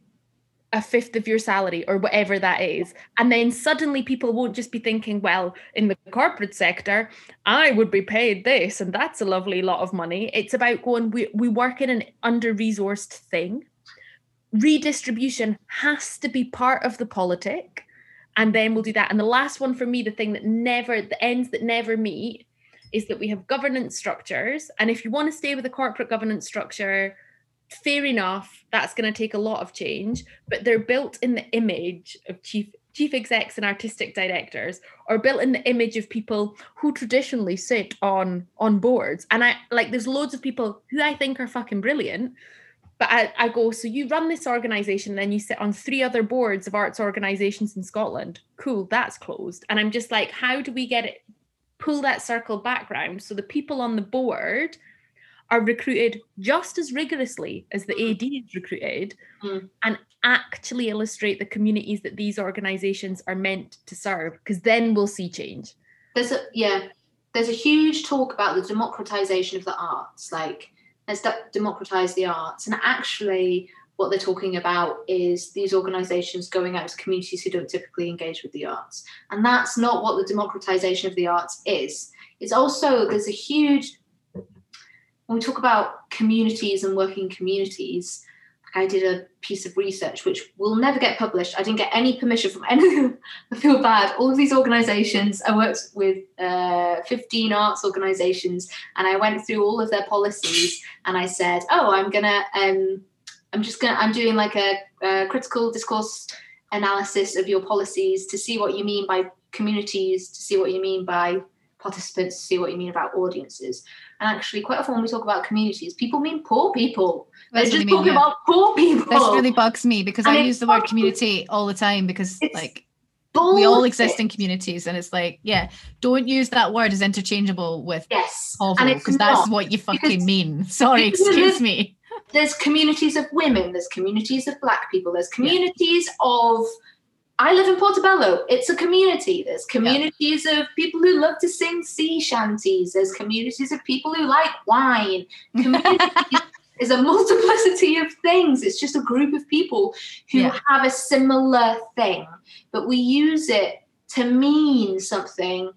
a fifth of your salary or whatever that is and then suddenly people won't just be thinking well in the corporate sector i would be paid this and that's a lovely lot of money it's about going we, we work in an under resourced thing redistribution has to be part of the politic and then we'll do that. And the last one for me, the thing that never, the ends that never meet, is that we have governance structures. And if you want to stay with a corporate governance structure, fair enough, that's going to take a lot of change, but they're built in the image of chief chief execs and artistic directors or built in the image of people who traditionally sit on on boards and i like there's loads of people who i think are fucking brilliant but I, I go, so you run this organization, then you sit on three other boards of arts organizations in Scotland. Cool, that's closed. And I'm just like, how do we get it, pull that circle back round so the people on the board are recruited just as rigorously as the AD is recruited Mm. and actually illustrate the communities that these organizations are meant to serve? Because then we'll see change. there's a yeah there's a huge talk about the democratization of the arts like let's de- democratize the arts and actually what they're talking about is these organizations going out to communities who don't typically engage with the arts and that's not what the democratization of the arts is it's also there's a huge when we talk about communities and working communities I did a piece of research which will never get published. I didn't get any permission from *laughs* any of them. I feel bad. All of these organizations, I worked with uh, 15 arts organizations and I went through all of their policies and I said, oh, I'm gonna, um, I'm just gonna, I'm doing like a, a critical discourse analysis of your policies to see what you mean by communities, to see what you mean by participants to see what you mean about audiences. Actually, quite often when we talk about communities, people mean poor people. They're That's just mean, talking yeah. about poor people. This really bugs me because And I use the word community all the time because like we all exist in communities and it's like, yeah, don't use that word as interchangeable with Yes. hovel and it's because that's what you fucking *laughs* because- mean. Sorry, excuse me. there's communities of women, there's communities of black people, there's communities of I live in Portobello. It's a community. There's communities of people who love to sing sea shanties. There's communities of people who like wine. Communities *laughs* is a multiplicity of things. It's just a group of people who Yeah. have a similar thing, but we use it to mean something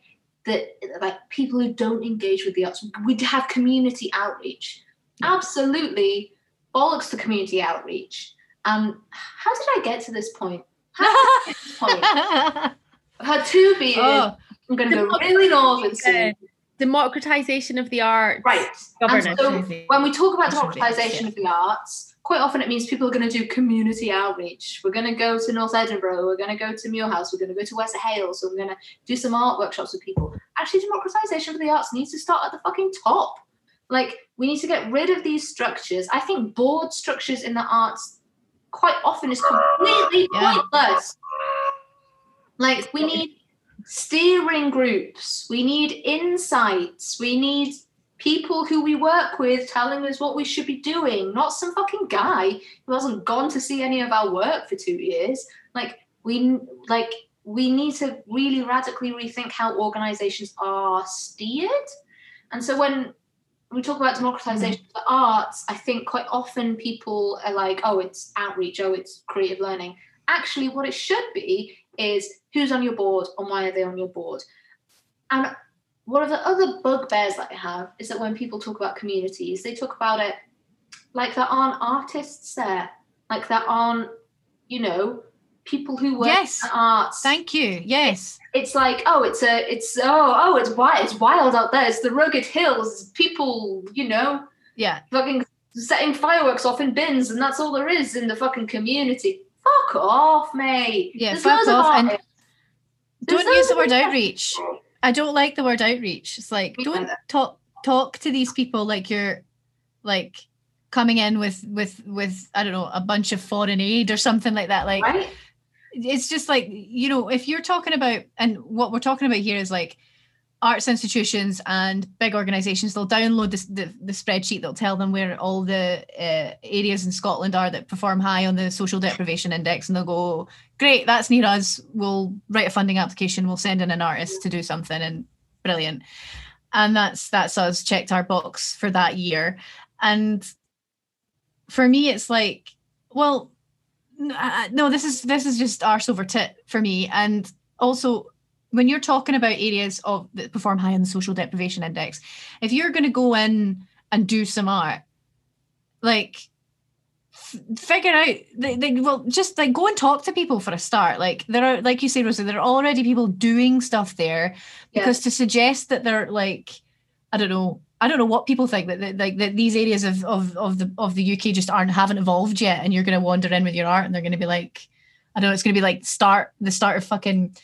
that like people who don't engage with the arts. We have community outreach. Absolutely bollocks to community outreach. Um, how did I get to this point? How I get to this point? I've had two beers. oh, I'm going to go really northern soon. Democratization of the arts. Right. And so when we talk about democratization of the arts, quite often it means people are going to do community outreach. We're going to go to North Edinburgh. We're going to go to Muirhouse. We're going to go to Wester Hailes. So we're going to do some art workshops with people. Actually, democratization of the arts needs to start at the fucking top. Like, we need to get rid of these structures. I think board structures in the arts quite often is completely pointless. Like, we need steering groups, we need insights, we need people who we work with telling us what we should be doing, not some fucking guy who hasn't gone to see any of our work for two years. Like, we like we need to really radically rethink how organizations are steered. And so when we talk about democratization mm-hmm. of the arts, I think quite often people are like, oh, it's outreach, oh, it's creative learning. Actually, what it should be is who's on your board and why are they on your board. And one of the other bugbears that I have is that when people talk about communities, they talk about it like there aren't artists there, like there aren't, you know, people who work Yes. in the arts thank you. Yes. it's like oh it's a it's oh oh it's wild it's wild out there it's the rugged hills people you know Yeah. fucking setting fireworks off in bins and that's all there is in the fucking community fuck off mate Yeah, There's fuck off and Don't use the word outreach. I don't like the word outreach. It's like don't talk talk to these people like you're like coming in with with with I don't know a bunch of foreign aid or something like that. Like right it's just like you know if you're talking about and what we're talking about here is like arts institutions and big organizations they'll download this, the, the spreadsheet that'll tell them where all the uh, areas in scotland are that perform high on the social deprivation index and they'll go great that's near us. We'll write a funding application. We'll send in an artist to do something and brilliant. And that's that's us checked our box for that year. And for me it's like well uh, no this is this is just arse over tit for me. And also when you're talking about areas of that perform high on the social deprivation index if you're going to go in and do some art like f- figure out they, they, well just like go and talk to people for a start. Like there are like you say rosie there are already people doing stuff there because to suggest that they're like i don't know I don't know what people think that, that like that these areas of, of of the of the UK just aren't haven't evolved yet, and you're going to wander in with your art, and they're going to be like, I don't know, it's going to be like start the start of fucking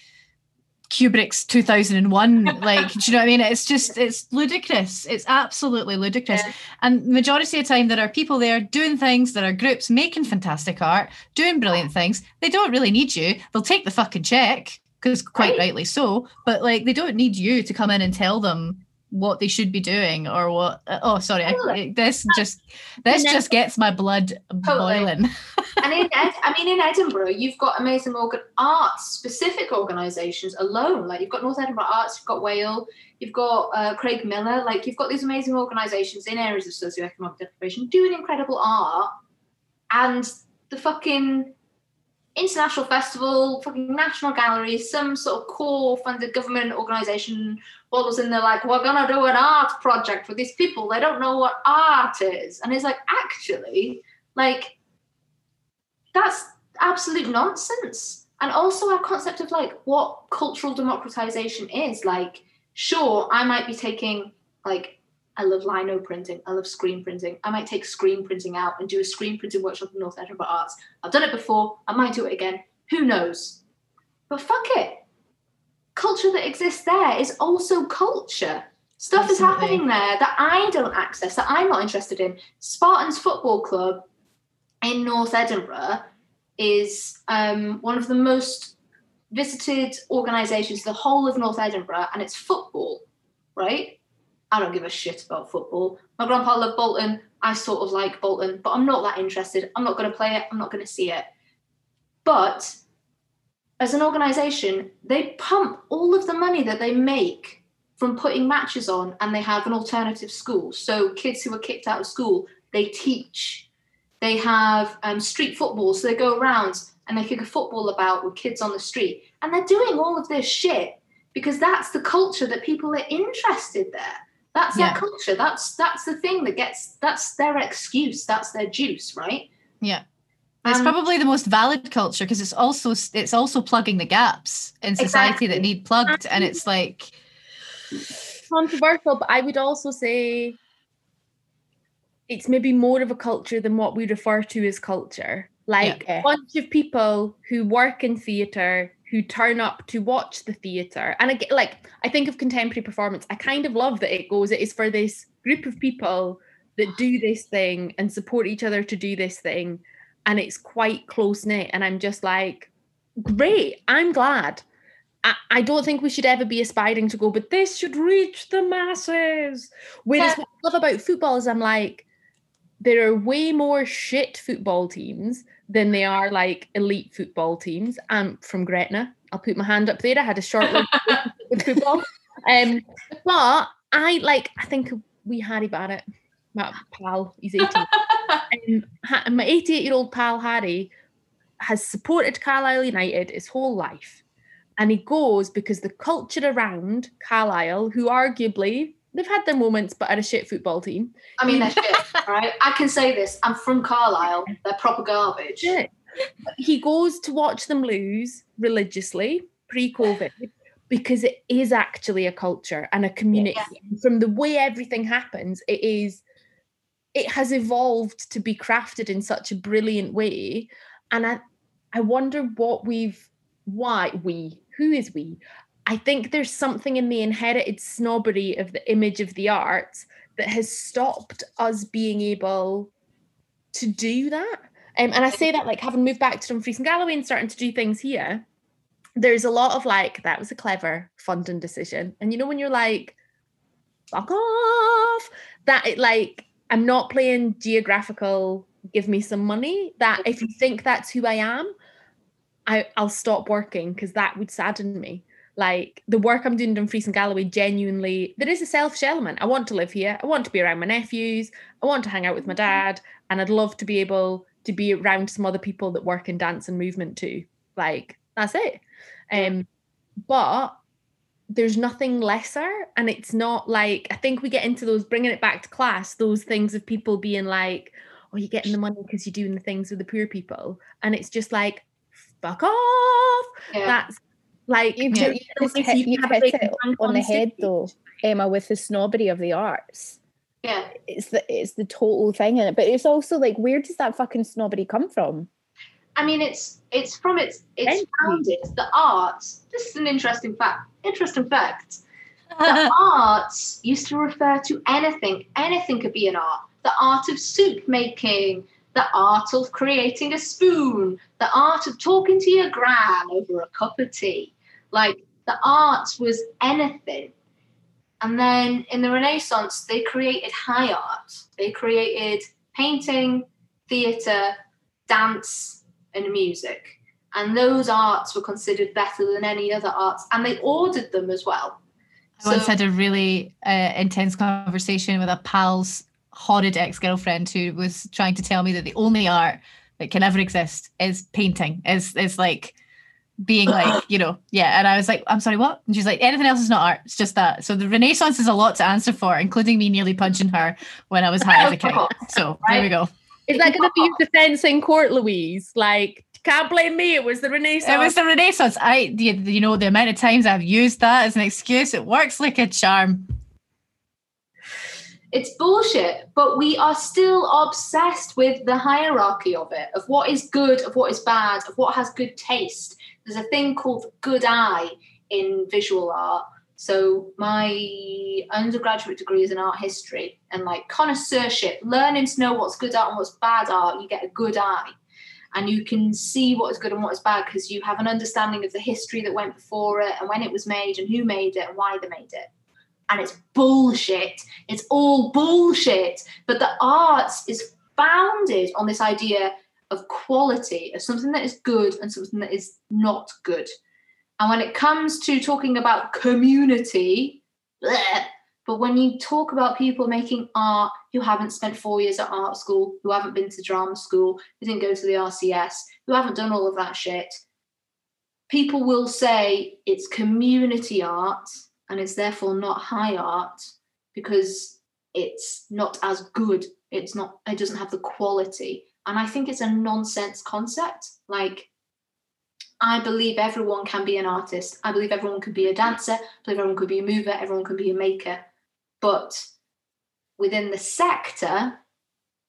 Kubrick's 2001. *laughs* Like, do you know what I mean? It's just it's ludicrous. It's absolutely ludicrous. Yeah. And majority of the time, there are people there doing things. There are groups making fantastic art, doing brilliant things. They don't really need you. They'll take the fucking check because quite Right. rightly so. But like, they don't need you to come in and tell them what they should be doing or what uh, oh sorry I, this just this then- just gets my blood Totally. boiling. *laughs* And in Ed, I mean in Edinburgh you've got amazing organ arts specific organisations alone. Like you've got North Edinburgh Arts you've got Whale you've got uh, Craigmillar. Like you've got these amazing organisations in areas of socioeconomic deprivation doing incredible art and the fucking international festival fucking national gallery some sort of core funded government organisation a sudden they're like we're gonna do an art project for these people they don't know what art is and it's like actually like that's absolute nonsense. And also our concept of like what cultural democratization is. Like, sure, I might be taking like I love lino printing, I love screen printing. I might take screen printing out and do a screen printing workshop in North Edinburgh Arts. I've done it before, I might do it again. Who knows? But fuck it. Culture that exists there is also culture. Stuff is happening there that I don't access, that I'm not interested in. Spartans Football Club in North Edinburgh is um, one of the most visited organisations, the whole of North Edinburgh, and it's football, right? I don't give a shit about football. My grandpa loved Bolton. I sort of like Bolton, but I'm not that interested. I'm not going to play it. I'm not going to see it. But as an organisation, they pump all of the money that they make from putting matches on, and they have an alternative school. So kids who are kicked out of school, they teach. They have um, street football, so they go around and they kick a football about with kids on the street, and they're doing all of this shit because that's the culture that people are interested there. That's Yeah. their culture. That's that's the thing that gets. That's their excuse. That's their juice, right? Yeah. It's Um, probably the most valid culture because it's also it's also plugging the gaps in society that need plugged, and it's like controversial, but I would also say it's maybe more of a culture than what we refer to as culture. Like Yeah. a bunch of people who work in theatre who turn up to watch the theatre. And again, like I think of contemporary performance, I kind of love that it goes, it is for this group of people that do this thing and support each other to do this thing. And it's quite close knit. And I'm just like, great, I'm glad. I, I don't think we should ever be aspiring to go, but this should reach the masses. Whereas Yeah. what I love about football is I'm like, there are way more shit football teams than they are like elite football teams. I'm from Gretna. I'll put my hand up there. I had a short *laughs* with football. Um, but I like, I think we had about Barrett, my pal, he's 18. *laughs* um, my 88 year old pal Harry has supported Carlisle United his whole life. And he goes because the culture around Carlisle, who arguably they've had their moments, but are a shit football team. I mean, they're *laughs* shit, right? I can say this. I'm from Carlisle. They're proper garbage. He goes to watch them lose religiously pre-COVID because it is actually a culture and a community. From the way everything happens, it is it has evolved to be crafted in such a brilliant way. And I I wonder what we've why we, who is we? I think there's something in the inherited snobbery of the image of the arts that has stopped us being able to do that. Um, and I say that like having moved back to Dumfries and Galloway and starting to do things here, there's a lot of like, that was a clever funding decision. And you know, when you're like, fuck off, that it like, I'm not playing geographical, give me some money. That if you think that's who I am, I, I'll stop working because that would sadden me. Like the work I'm doing in Dumfries and Galloway, genuinely, there is a selfish element. I want to live here. I want to be around my nephews. I want to hang out with my dad. And I'd love to be able to be around some other people that work in dance and movement too. Like that's it. Um, but there's nothing lesser. And it's not like, I think we get into those, bringing it back to class, those things of people being like, oh, you're getting the money because you're doing the things with the poor people. And it's just like, fuck off. Yeah. That's like You've, Yeah. you just hit, you you've hit it and on the head though, Emma, with the snobbery of the arts. yeah. It's the it's the total thing in it. But it's also like, where does that fucking snobbery come from? I mean, it's it's from its it's founded the arts. This is an interesting fact. Interesting fact. The *laughs* arts used to refer to anything. Anything could be an art. The art of soup making, the art of creating a spoon, the art of talking to your gran over a cup of tea. Like the arts was anything. And then in the Renaissance, they created high art. They created painting, theatre, dance, and music. And those arts were considered better than any other arts, and they ordered them as well. I once had a really uh, intense conversation with a pal's horrid ex-girlfriend who was trying to tell me that the only art that can ever exist is painting. Is is like being like, *coughs* you know, yeah. And I was like, I'm sorry, what? And she's like, anything else is not art. It's just that. So the Renaissance is a lot to answer for, including me nearly punching her when I was high as a kite. *laughs* So there we go. Is that going to be your defense in court, Louise? Like, can't blame me. It was the Renaissance. It was the Renaissance. I, the, you know, the amount of times I've used that as an excuse, it works like a charm. It's bullshit, but we are still obsessed with the hierarchy of it, of what is good, of what is bad, of what has good taste. There's a thing called good eye in visual art. So my undergraduate degree is in art history and like connoisseurship, learning to know what's good art and what's bad art, you get a good eye. And you can see what is good and what is bad because you have an understanding of the history that went before it and when it was made and who made it and why they made it. And it's bullshit. It's all bullshit. But the arts is founded on this idea of quality, of something that is good and something that is not good. And when it comes to talking about community, bleh, but when you talk about people making art who haven't spent four years at art school, who haven't been to drama school, who didn't go to the RCS, who haven't done all of that shit, people will say it's community art and it's therefore not high art because it's not as good. It's not, it doesn't have the quality. And I think it's a nonsense concept. Like, I believe everyone can be an artist. I believe everyone could be a dancer. I believe everyone could be a mover. Everyone could be a maker. But within the sector,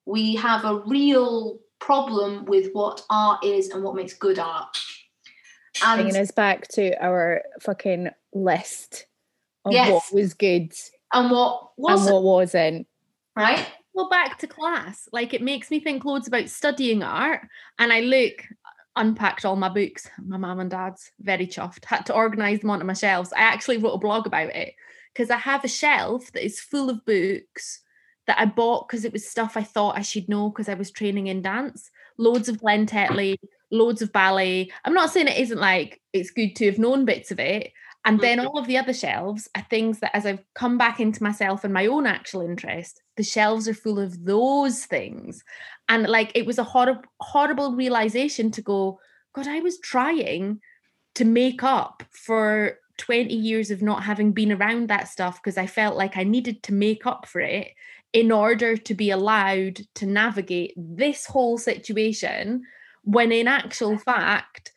we have a real problem with what art is and what makes good art. And Bringing us back to our fucking list of Yes. what was good and what was and what wasn't. right? Well, back to class. Like it makes me think loads about studying art. And I look, unpacked all my books, my mum and dad's very chuffed, had to organize them onto my shelves. I actually wrote a blog about it because I have a shelf that is full of books that I bought because it was stuff I thought I should know because I was training in dance. Loads of Glen Tetley, loads of ballet. I'm not saying it isn't like it's good to have known bits of it. And then all of the other shelves are things that, as I've come back into myself and my own actual interest, the shelves are full of those things. And like it was a horrible, horrible realization to go, God, I was trying to make up for 20 years of not having been around that stuff because I felt like I needed to make up for it in order to be allowed to navigate this whole situation. When in actual fact,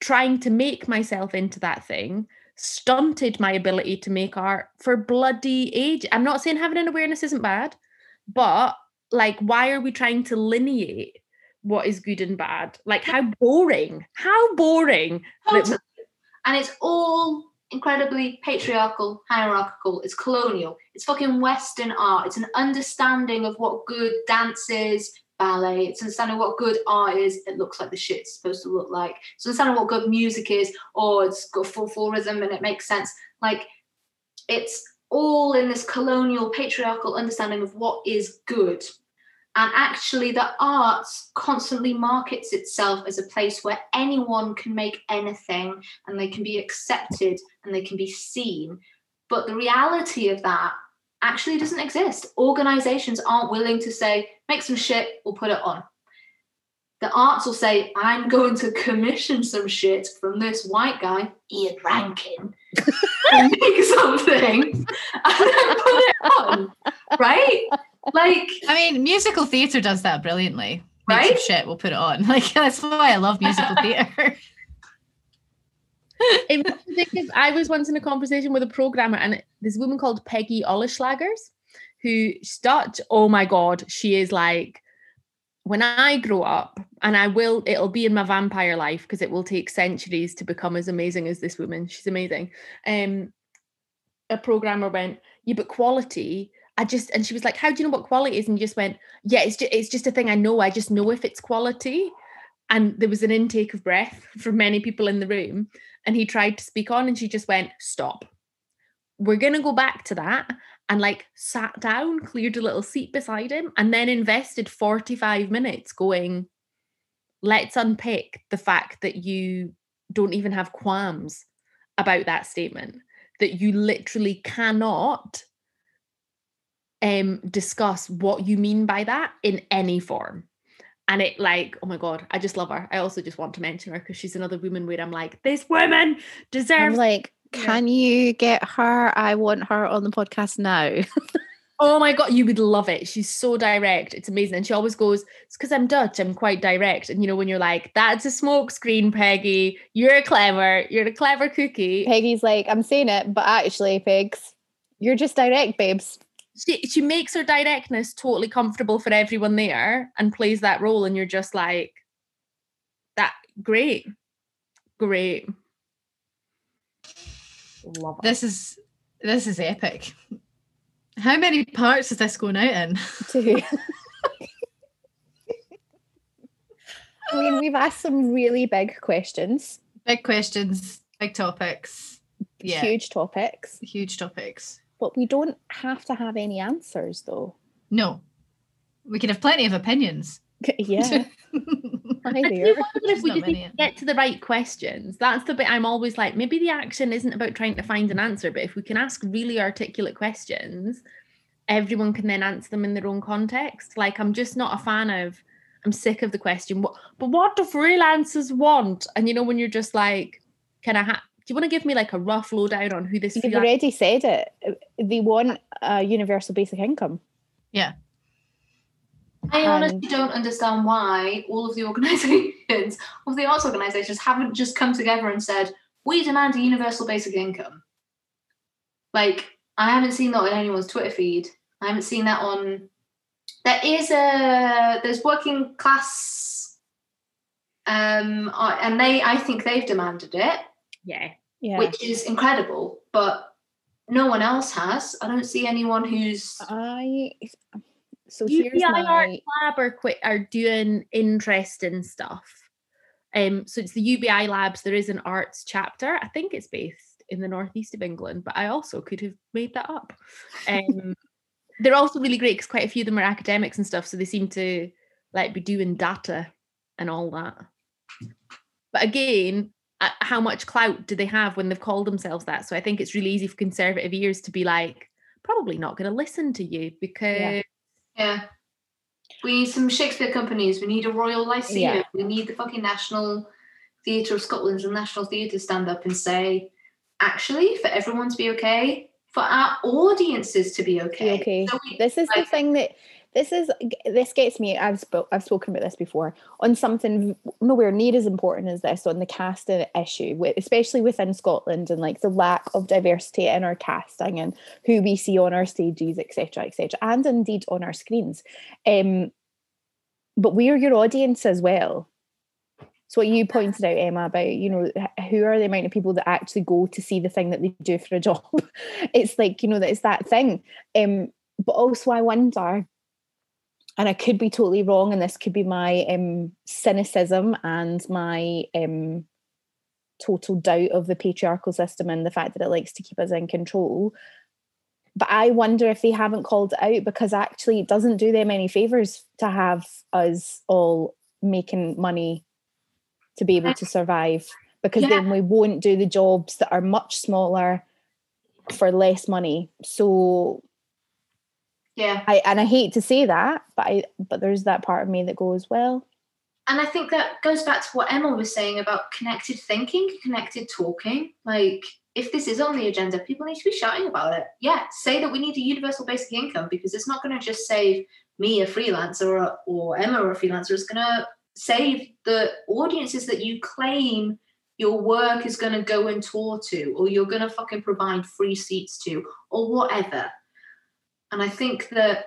trying to make myself into that thing stunted my ability to make art for bloody age. I'm not saying having an awareness isn't bad, but like, why are we trying to lineate what is good and bad? Like, how boring, how boring. Totally. And it's all incredibly patriarchal, hierarchical. It's colonial. It's fucking Western art. It's an understanding of what good dance is, ballet. It's understanding what good art is. It looks like the shit's supposed to look like. It's understanding what good music is. Oh, it's got full full rhythm and it makes sense. Like it's all in this colonial, patriarchal understanding of what is good. And actually, the arts constantly markets itself as a place where anyone can make anything and they can be accepted and they can be seen. But the reality of that actually doesn't exist. Organizations aren't willing to say, make some shit, we'll put it on. The arts will say, I'm going to commission some shit from this white guy, Ian Rankin, and *laughs* make something and then put it on. Right? Like, I mean, musical theatre does that brilliantly. Make some Right? shit, we'll put it on. *laughs* Like that's why I love musical *laughs* theatre. I was once in a conversation with a programmer, and this woman called Peggy Olislaegers, who Dutch. Oh my god, she is like when I grow up, and I will. It'll be in my vampire life because it will take centuries to become as amazing as this woman. She's amazing. Um, a programmer went, yeah, but quality. I just and she was like, "How do you know what quality is?" And just went, "Yeah, it's just it's just a thing I know. I just know if it's quality." And there was an intake of breath *laughs* from many people in the room and he tried to speak on and she just went stop. We're going to go back to that and like sat down cleared a little seat beside him and then invested 45 minutes going let's unpick the fact that you don't even have qualms about that statement that you literally cannot um discuss what you mean by that in any form and it like oh my god i just love her i also just want to mention her because she's another woman where i'm like this woman I'm deserves like, Yeah. can you get her? I want her on the podcast now. *laughs* Oh my god, you would love it. She's so direct. It's amazing. And she always goes, It's because I'm Dutch, I'm quite direct. And you know, when you're like, that's a smoke screen, Peggy, you're clever, you're a clever cookie. Peggy's like, I'm saying it, but actually, Pegs, you're just direct, babes. She she makes her directness totally comfortable for everyone there and plays that role, and you're just like, that great. Great. Love it. This is this is epic. How many parts is this going out in? Too. *laughs* I mean, we've asked some really big questions, Big questions, big topics. Yeah, huge topics, huge topics. But we don't have to have any answers, though. No, we can have plenty of opinions. *laughs* yeah, *laughs* I do wonder if we Not many. get to the right questions. That's the bit I'm always like, maybe the action isn't about trying to find an answer, but if we can ask really articulate questions, everyone can then answer them in their own context. Like, I'm just not a fan of, I'm sick of the question, what, but what do freelancers want? And you know, when you're just like, can I have, do you want to give me like a rough lowdown on who this You've freelancer already said it. They want a universal basic income. Yeah. I honestly don't understand why all of the organisations, all of the arts organisations, haven't just come together and said, "We demand a universal basic income." Like, I haven't seen that on anyone's Twitter feed. I haven't seen that on. There is a there's working class, um, and they I think they've demanded it, Yeah. Yeah. which is incredible. But no one else has. I don't see anyone who's. I. So here's UBI Art my. Lab are quite are doing interesting stuff. Um, so it's the UBI Labs. There is an arts chapter. I think it's based in the northeast of England, but I also could have made that up. Um, *laughs* they're also really great because quite a few of them are academics and stuff, so they seem to like be doing data and all that. But again, Uh, how much clout do they have when they've called themselves that? So I think it's really easy for conservative ears to be like, probably not going to listen to you because Yeah. We need some Shakespeare companies. We need a Royal Lyceum. Yeah. We need the fucking National Theatre of Scotland and National Theatre to stand up and say, actually, for everyone to be okay, for our audiences to be okay. okay. So we- This is the thing that this is this gets me. I've spoke I've spoken about this before on something nowhere near as important as this on the casting issue, especially within Scotland and like the lack of diversity in our casting and who we see on our stages, etc., etc., and indeed on our screens. Um, but we're your audience as well. So what you pointed out, Emma, about you know who are the amount of people that actually go to see the thing that they do for a job? *laughs* it's like you know that it's that thing. Um, but also I wonder, and I could be totally wrong, and this could be my um, cynicism and my um, total doubt of the patriarchal system and the fact that it likes to keep us in control. But I wonder if they haven't called it out because actually it doesn't do them any favors to have us all making money to be able to survive because Yeah. then we won't do the jobs that are much smaller for less money. So yeah. I and I hate to say that, but I but there's that part of me that goes, well, And I think that goes back to what Emma was saying about connected thinking, connected talking. Like, if this is on the agenda, people need to be shouting about it. Yeah, say that we need a universal basic income because it's not going to just save me, a freelancer, or, or Emma, a freelancer. It's going to save the audiences that you claim your work is going to go and tour to, or you're going to fucking provide free seats to, or whatever. And I think that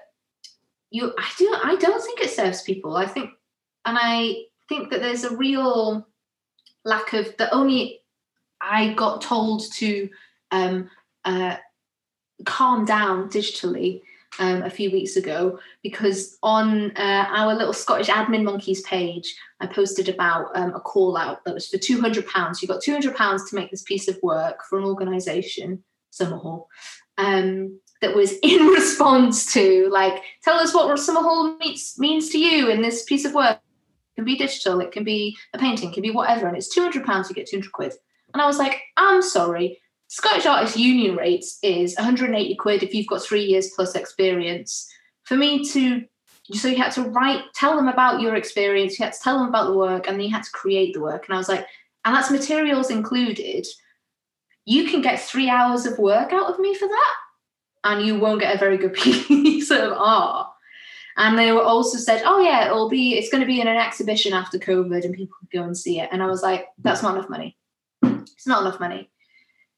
you, I do, I don't think it serves people. I think and I think that there's a real lack of the only I got told to um, uh, calm down digitally um, a few weeks ago because on uh, our little Scottish Admin Monkeys page, I posted about um, a call out that was for two hundred pounds. You got two hundred pounds to make this piece of work for an organisation, Summerhall. Um, that was *laughs* in response to like, tell us what Summerhall means means to you in this piece of work It can be digital, it can be a painting, it can be whatever, and it's two hundred pounds. You get two hundred quid. And I was like, I'm sorry. Scottish Artists Union rates is 180 quid if you've got three years plus experience. For me to, so you had to write, tell them about your experience, you had to tell them about the work, and then you had to create the work. And I was like, and that's materials included. You can get three hours of work out of me for that, and you won't get a very good *laughs* piece of art. And they were also said, oh yeah, it'll be, it's going to be in an exhibition after COVID and people can go and see it. And I was like, that's not enough money. It's not enough money.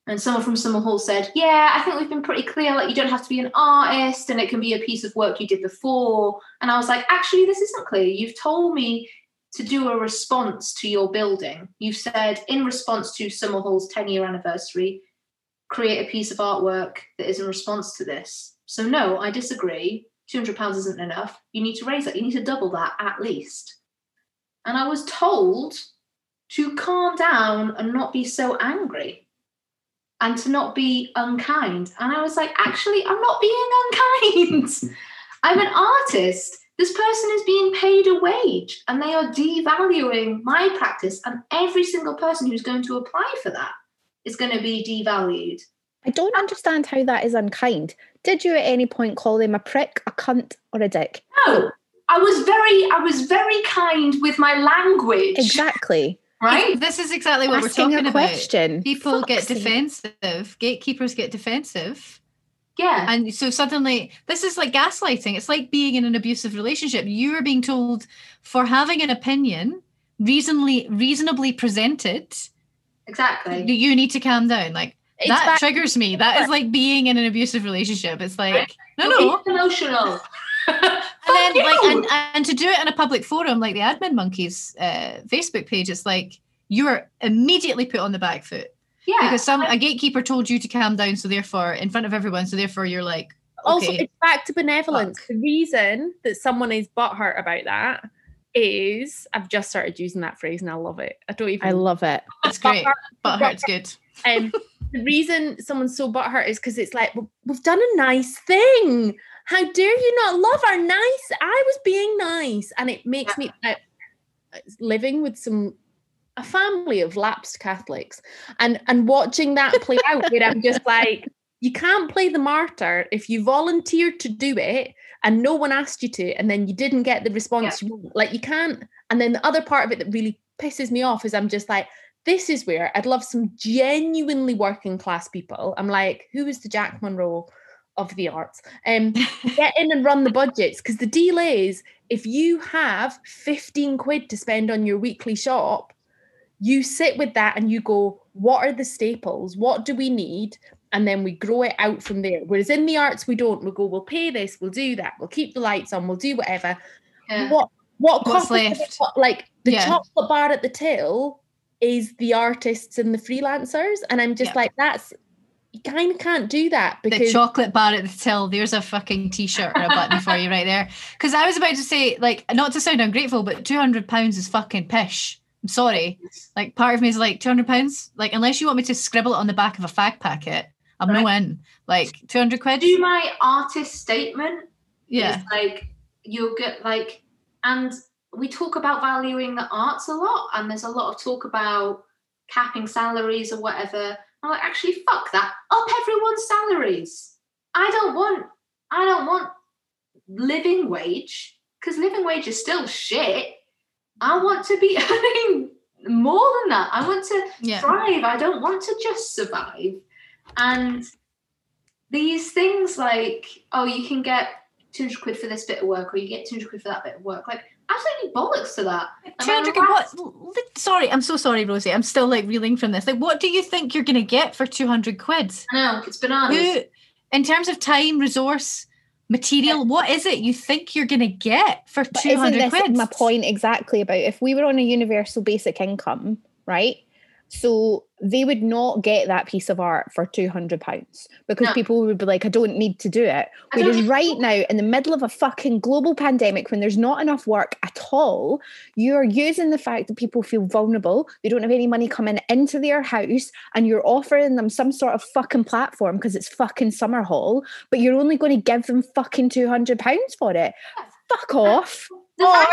And someone from Summerhall said, yeah, I think we've been pretty clear, like you don't have to be an artist and it can be a piece of work you did before. And I was like, actually, this isn't clear. You've told me to do a response to your building. You've said in response to Summerhall's 10 year anniversary, create a piece of artwork that is in response to this. So no, I disagree. £200 isn't enough. You need to raise that. You need to double that at least. And I was told to calm down and not be so angry and to not be unkind. And I was like, actually, I'm not being unkind. *laughs* I'm an artist. This person is being paid a wage and they are devaluing my practice. And every single person who's going to apply for that is going to be devalued. I don't understand how that is unkind. Did you at any point call them a prick, a cunt, or a dick? No, I was very, I was very kind with my language. Exactly. Right? This is exactly what Asking we're talking a about. question. People get defensive. Gatekeepers get defensive. Yeah. And so suddenly, this is like gaslighting. It's like being in an abusive relationship. You are being told for having an opinion, reasonably reasonably presented, Exactly. that you need to calm down. Like It's that back- triggers me. That is like being in an abusive relationship. It's like no, You're no. emotional. *laughs* *laughs* And then like and, and to do it in a public forum like the Admin Monkeys uh, Facebook page, it's like you are immediately put on the back foot yeah. because some a gatekeeper told you to calm down. So therefore, in front of everyone, so therefore you're like, Also, it's back to benevolence. The reason that someone is butthurt about that is I've just started using that phrase and I love it. I don't even. I love it. it's great, but hurts good. Um, the reason someone's so butthurt is because it's like "Well, we've done a nice thing. How dare you not love our nice? I was being nice, and it makes me I, living with some a family of lapsed Catholics, and and watching that play out. Where I'm just *laughs* like, you can't play the martyr if you volunteered to do it and no one asked you to, and then you didn't get the response you want. Like you can't. And then the other part of it that really pisses me off is I'm just like this is where I'd love some genuinely working class people. I'm like, who is the Jack Monroe of the arts? Um, *laughs* get in and run the budgets because the deal is if you have 15 quid to spend on your weekly shop, you sit with that and you go, what are the staples? What do we need? And then we grow it out from there. Whereas in the arts, we don't. We go, we'll pay this, we'll do that, we'll keep the lights on, we'll do whatever. Yeah. What what What's costs left? like the Yeah. chocolate bar at the till is the artists and the freelancers and i'm just Yeah. like that's you kind of can't do that the chocolate bar at the till. There's a fucking t-shirt or a button for you right there. *laughs* Because I was about to say, like, not to sound ungrateful, but two hundred pounds is fucking pish. I'm sorry. Like, part of me is like two hundred pounds. Like, unless you want me to scribble it on the back of a fag packet, I'm no in. Like, two hundred quid. do my artist statement Yeah, like you'll get like and we talk about valuing the arts a lot and there's a lot of talk about capping salaries or whatever i'm like actually fuck that up everyone's salaries i don't want i don't want living wage because living wage is still shit i want to be *laughs* earning more than that i want to yeah. thrive. I don't want to just survive. And these things like, oh, you can get 200 quid for this bit of work, or you get 200 quid for that bit of work. Like, absolutely bollocks to that. Two hundred. then What? Sorry, I'm so sorry, Rosie. I'm still like reeling from this. Like, what do you think you're going to get for two hundred quid? I know, it's bananas. Who, in terms of time, resource, material, what is it you think you're going to get for two hundred two isn't hundred this quid? my point exactly about if we were on a universal basic income, right? So they would not get that piece of art for two hundred pounds because No. people would be like, "I don't need to do it." Whereas right now, in the middle of a fucking global pandemic, when there's not enough work at all, you're using the fact that people feel vulnerable, they don't have any money coming into their house, and you're offering them some sort of fucking platform because it's fucking Summerhall, but you're only going to give them fucking two hundred pounds for it. Fuck off.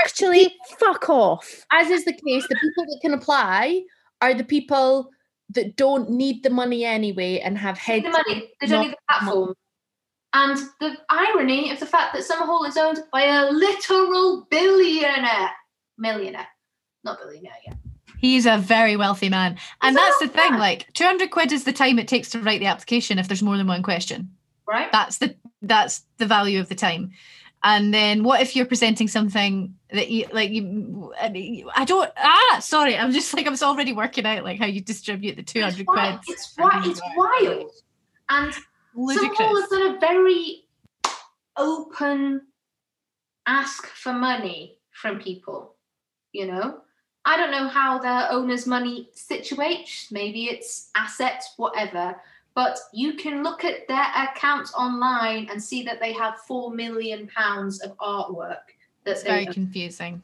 Actually, fuck off. as is the case the people that can apply are the people that don't need the money anyway and have need heads the money. They don't need the platform. And the irony of the fact that Summerhall is owned by a literal billionaire, millionaire, not billionaire yet. He's a very wealthy man. And He's that's the thing, man. like 200 quid is the time it takes to write the application if there's more than one question. Right? That's the that's the value of the time. And then what if you're presenting something that you like you I mean, I don't ah sorry, I'm just like I was already working out like how you distribute the 200 it's wild. quid. It's, wi- it's wild. And Ludicrous. has done a very open ask for money from people. You know, I don't know how their owner's money situates. Maybe it's assets, whatever. But you can look at their accounts online and see that they have four million pounds of artwork. That's very own. confusing.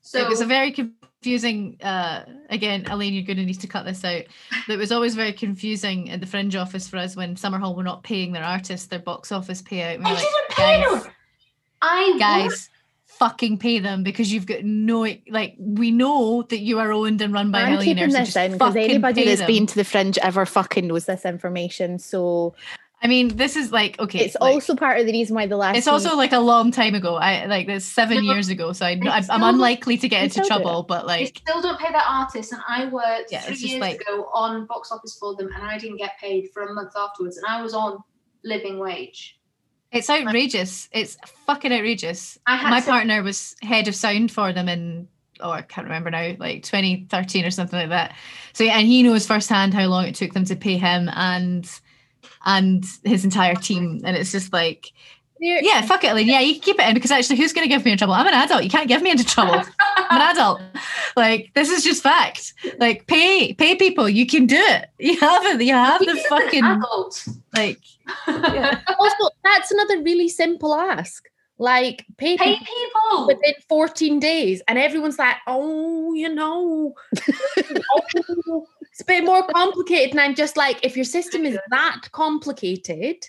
so it was a very confusing uh again elaine you're going to need to cut this out it was always very confusing at the fringe office for us when summerhall were not paying their artists their box office payout we I like, didn't pay them. I guys fucking pay them because you've got no like we know that you are owned and run by I'm millionaires so this just in because fucking anybody pay that's them. been to the fringe ever fucking knows this information. So i mean this is like okay it's like, also part of the reason why the last it's also like a long time ago i like that's seven No, years ago so I, they I'm, still I'm unlikely to get into still do trouble but they like still don't pay that artist, and I worked Yeah, three years like- ago on box office for them, and I didn't get paid for a month afterwards, and I was on living wage. It's outrageous. It's fucking outrageous. My partner was head of sound for them in oh I can't remember now like 2013 or something like that. So yeah, and he knows firsthand how long it took them to pay him and and his entire team. And it's just like yeah fuck it Elaine. yeah you can keep it in because actually who's going to give me in trouble I'm an adult you can't give me into trouble I'm an adult *laughs* like this is just fact like pay pay people you can do it *laughs* you have it you have the He's an fucking adult. like yeah. *laughs* Also, that's another really simple ask. Like pay, Pay people people. within 14 days, and everyone's like, "Oh, you know, oh, it's a bit more complicated." And I'm just like, if your system is that complicated,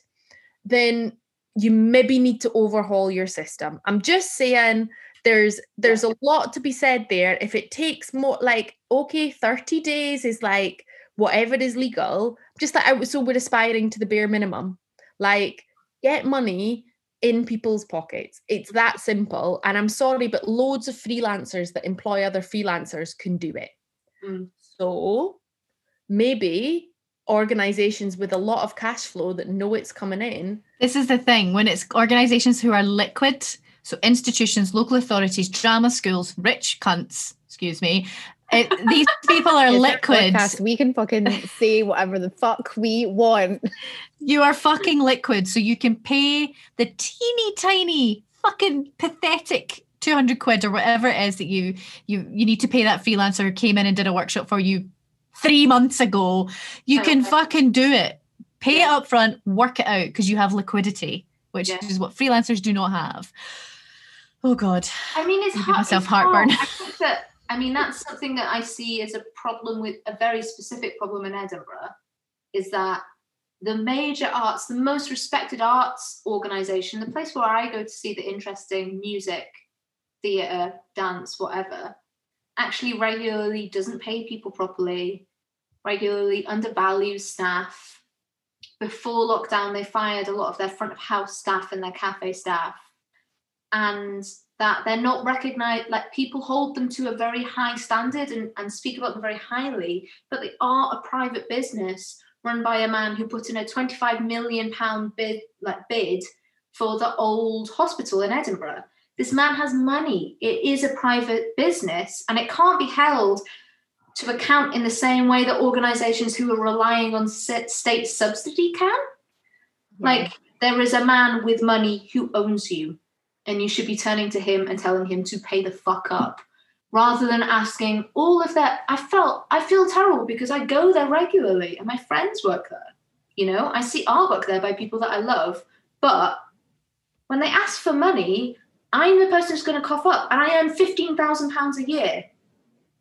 then you maybe need to overhaul your system. I'm just saying there's there's a lot to be said there. If it takes more like okay, 30 days is like whatever is legal. Just that I was so we're aspiring to the bare minimum. Like get money in people's pockets. It's that simple. And I'm sorry, but loads of freelancers that employ other freelancers can do it. Mm. So maybe organizations with a lot of cash flow that know it's coming in This is the thing when it's organizations who are liquid, so institutions, local authorities, drama schools, rich cunts, excuse me. It, *laughs* these people are liquid. podcast, We can fucking say whatever the fuck we want. You are fucking liquid, so you can pay the teeny tiny, fucking pathetic 200 quid or whatever it is that you you you need to pay that freelancer who came in and did a workshop for you three months ago. You can fucking do it. Pay Yeah. it up front, work it out because you have liquidity, which Yeah. is what freelancers do not have. Oh God. I mean, it's hard. myself it's hard. heartburn. I think that. I mean, that's something that I see as a problem with a very specific problem in Edinburgh, is that the major arts, the most respected arts organization, the place where I go to see the interesting music, theatre, dance, whatever, actually regularly doesn't pay people properly, regularly undervalues staff. Before lockdown, they fired a lot of their front of house staff and their cafe staff and that they're not recognized like people hold them to a very high standard and, and speak about them very highly but they are a private business run by a man who put in a 25 million pound bid like bid for the old hospital in edinburgh this man has money. It is a private business and it can't be held to account in the same way that organizations who are relying on state subsidy can. Like there is a man with money who owns you and you should be turning to him and telling him to pay the fuck up rather than asking all of that. I felt i feel terrible because i go there regularly and my friends work there. You know i see artwork there by people that i love but when they ask for money i'm the person who's going to cough up and i earn 15000 pounds a year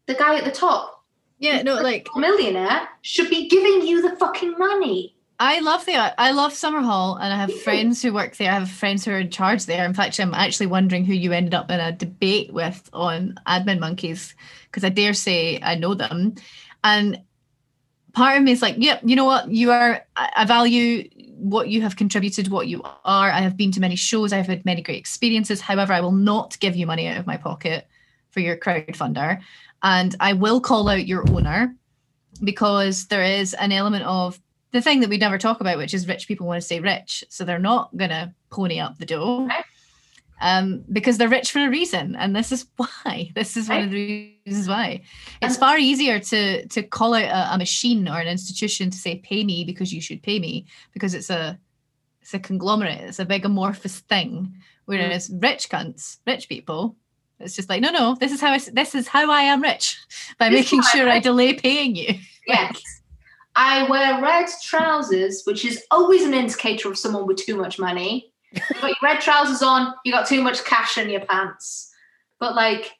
the guy at the top Yeah, no, like millionaire should be giving you the fucking money I love the I love Summerhall and I have friends who work there. I have friends who are in charge there. In fact, I'm actually wondering who you ended up in a debate with on Admin Monkeys because I dare say I know them. And part of me is like, yep, you know what? You are I value what you have contributed, what you are. I have been to many shows, I've had many great experiences. However, I will not give you money out of my pocket for your crowdfunder. And I will call out your owner because there is an element of the thing that we never talk about, which is rich people want to stay rich. So they're not going to pony up the dough. Um, because they're rich for a reason. And this is *laughs* why. This is one of the reasons why. It's And- far easier to to call out a, a machine or an institution to say, pay me because you should pay me because it's a it's a conglomerate, it's a big amorphous thing. Whereas rich cunts, rich people, it's just like, no, no, this is how I, this is how I am rich *laughs* by This making sure I delay paying you. *laughs* Yes. I wear red trousers, which is always an indicator of someone with too much money. You got your red trousers on, you got too much cash in your pants. But like,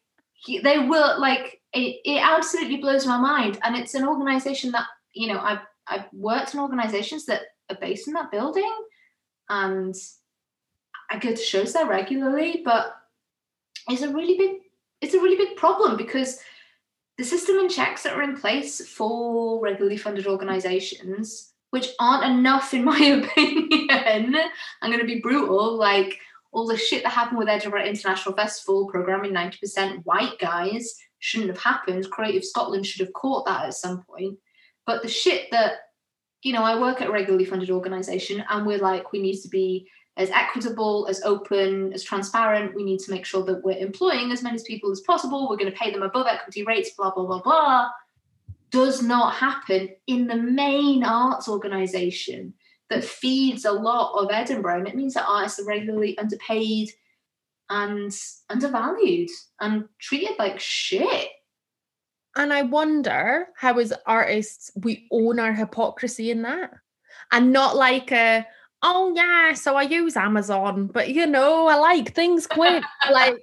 they will like it. It absolutely blows my mind, and it's an organization that you know I've I've worked in organizations that are based in that building, and I go to shows there regularly, but it's a really big it's a really big problem because the system and checks that are in place for regularly funded organizations, which aren't enough in my *laughs* opinion, I'm going to be brutal. Like all the shit that happened with Edinburgh International Festival programming 90% white guys shouldn't have happened. Creative Scotland should have caught that at some point. But the shit that, you know, I work at a regularly funded organization and we're like, we need to be as equitable, as open, as transparent. We need to make sure that we're employing as many people as possible. We're going to pay them above equity rates, blah, blah, blah, blah. Does not happen in the main arts organization that feeds a lot of Edinburgh. And it means that artists are regularly underpaid and undervalued and treated like shit. And I wonder how, as artists, we own our hypocrisy in that. And not like a, oh yeah, so I use Amazon, but you know, I like things quick. *laughs* like,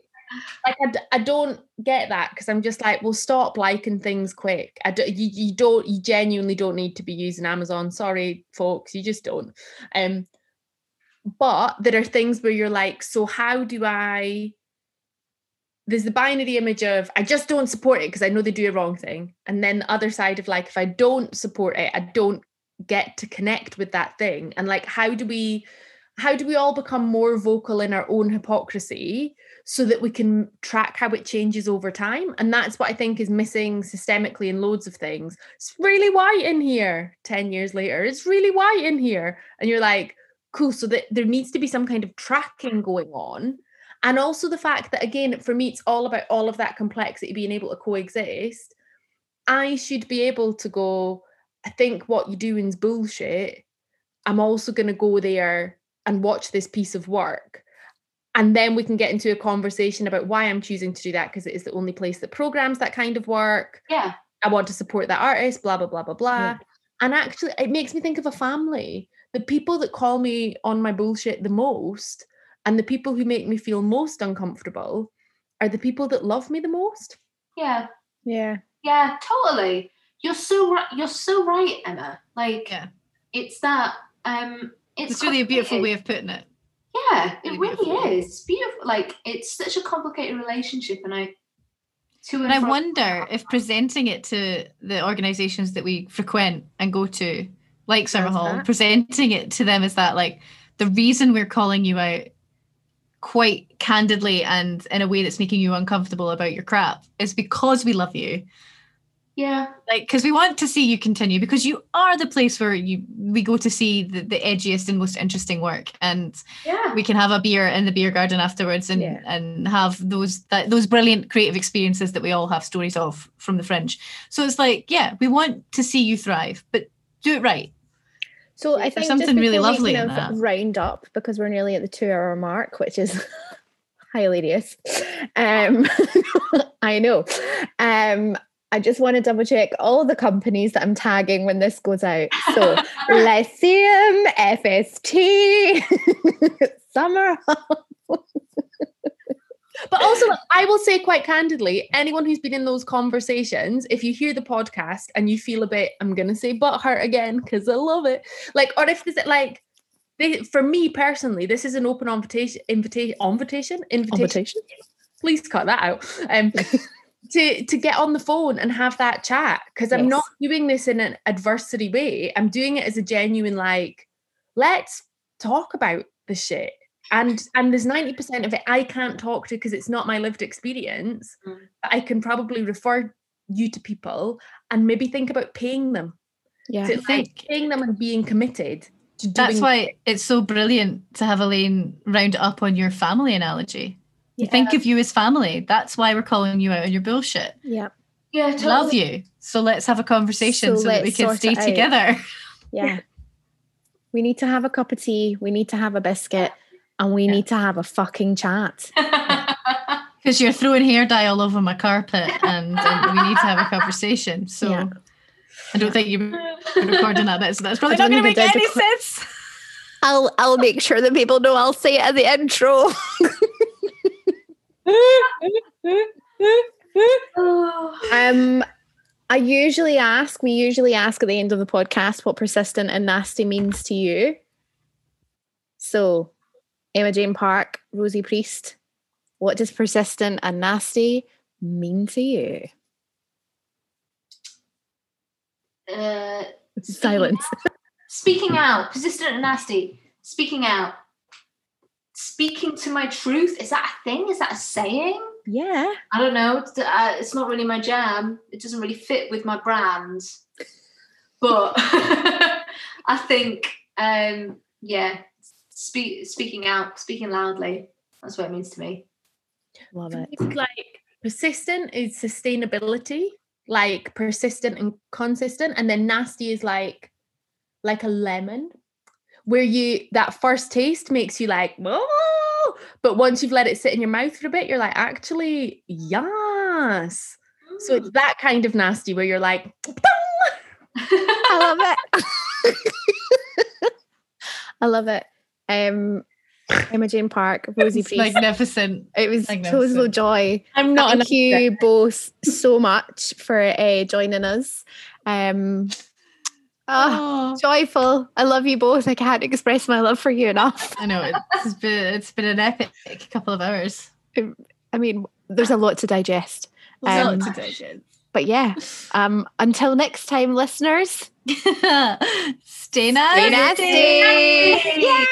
like I, d- I don't get that because I'm just like, well, stop liking things quick. I do, you, you don't, you genuinely don't need to be using Amazon. Sorry, folks, you just don't. Um, but there are things where you're like, so how do I? There's the binary image of I just don't support it because I know they do a wrong thing, and then the other side of like if I don't support it, I don't get to connect with that thing. And like, how do we? How do we all become more vocal in our own hypocrisy so that we can track how it changes over time? And that's what I think is missing systemically in loads of things. It's really white in here 10 years later. It's really white in here. And you're like, cool. So that there needs to be some kind of tracking going on. And also the fact that, again, for me, it's all about all of that complexity being able to coexist. I should be able to go, I think what you're doing is bullshit. I'm also going to go there and watch this piece of work. And then we can get into a conversation about why I'm choosing to do that because it is the only place that programs that kind of work. Yeah. I want to support that artist, blah, blah, blah, blah, blah. Yeah. And actually, it makes me think of a family. The people that call me on my bullshit the most and the people who make me feel most uncomfortable are the people that love me the most. Yeah. Yeah. Yeah, totally. You're so right. You're so right, Emma. Like, Yeah. it's that. Um, it's, It's really a beautiful way of putting it. Yeah, it really really is. It's beautiful. Like, it's such a complicated relationship, and I. And And I wonder *laughs* if presenting it to the organisations that we frequent and go to, like Summerhall, presenting it to them is that like the reason we're calling you out quite candidly and in a way that's making you uncomfortable about your crap is because we love you. Yeah, Like, because we want to see you continue because you are the place where you we go to see the, the edgiest and most interesting work. And yeah, we can have a beer in the beer garden afterwards and Yeah. and have those that those brilliant creative experiences that we all have stories of from the fringe so it's like yeah we want to see you thrive but do it right So I There's think something just really lovely kind in of that. round up because we're nearly at the two hour mark, which is *laughs* hilarious. *laughs* Um, *laughs* I know. Um, I just want to double check all the companies that I'm tagging when this goes out. So *laughs* Lyceum, FST, *laughs* Summer. But also, I will say quite candidly, anyone who's been in those conversations, if you hear the podcast and you feel a bit, I'm gonna say butt hurt again because I love it. Like, or if there's like, they, for me personally, this is an open invitation, invitation, invitation, invitation. Invitation. Please cut that out. Um, *laughs* to to get on the phone and have that chat because I'm not doing this in an adversity way. I'm doing it as a genuine like, let's talk about the shit. And and there's 90% of it I can't talk to because it's not my lived experience. Mm. But I can probably refer you to people and maybe think about paying them. Yeah. I like, paying them and being committed to doing that's why it's so brilliant to have elaine round up on your family analogy we think of you as family that's why we're calling you out on your bullshit Yeah. yeah, totally. love you so let's have a conversation So so, that we can stay together *laughs* Yeah. We need to have a cup of tea. We need to have a biscuit. And we Yeah. need to have a fucking chat. *laughs* because you're throwing hair dye all over my carpet and, and we need to have a conversation so Yeah. I don't think you're recording that, bit. so that's probably not going to make any record- sense. *laughs* I'll I'll make sure that people know I'll say it at the intro. *laughs* um I usually ask, we usually ask at the end of the podcast what persistent and nasty means to you. So, Emma Jane Park, Rosie Priest, what does persistent and nasty mean to you? Uh, Silence. speaking out, persistent and nasty. Speaking out. Speaking to my truth. Is that a thing? Is that a saying? Yeah. I don't know. It's, uh, it's not really my jam. It doesn't really fit with my brand. But *laughs* I think, um, yeah, speak, speaking out, speaking loudly. That's what it means to me. Love it. It's like persistent is sustainability, like persistent and consistent, and then nasty is like like a lemon, where you that first taste makes you like oh, but once you've let it sit in your mouth for a bit, you're like actually yes. So it's that kind of nasty where you're like *laughs* I love it. *laughs* I love it. Um, Emma Jane Park, Rosie It's Priest. magnificent. It was total joy. I'm not Thank you both so much for uh, joining us. Um, Oh, joyful. I love you both. I can't express my love for you enough. I know it's been it's been an epic couple of hours. I mean, there's a lot to digest. There's a Um, lot to digest. But yeah, um, until next time, listeners. *laughs* Stay nasty. Stay nasty. Yay!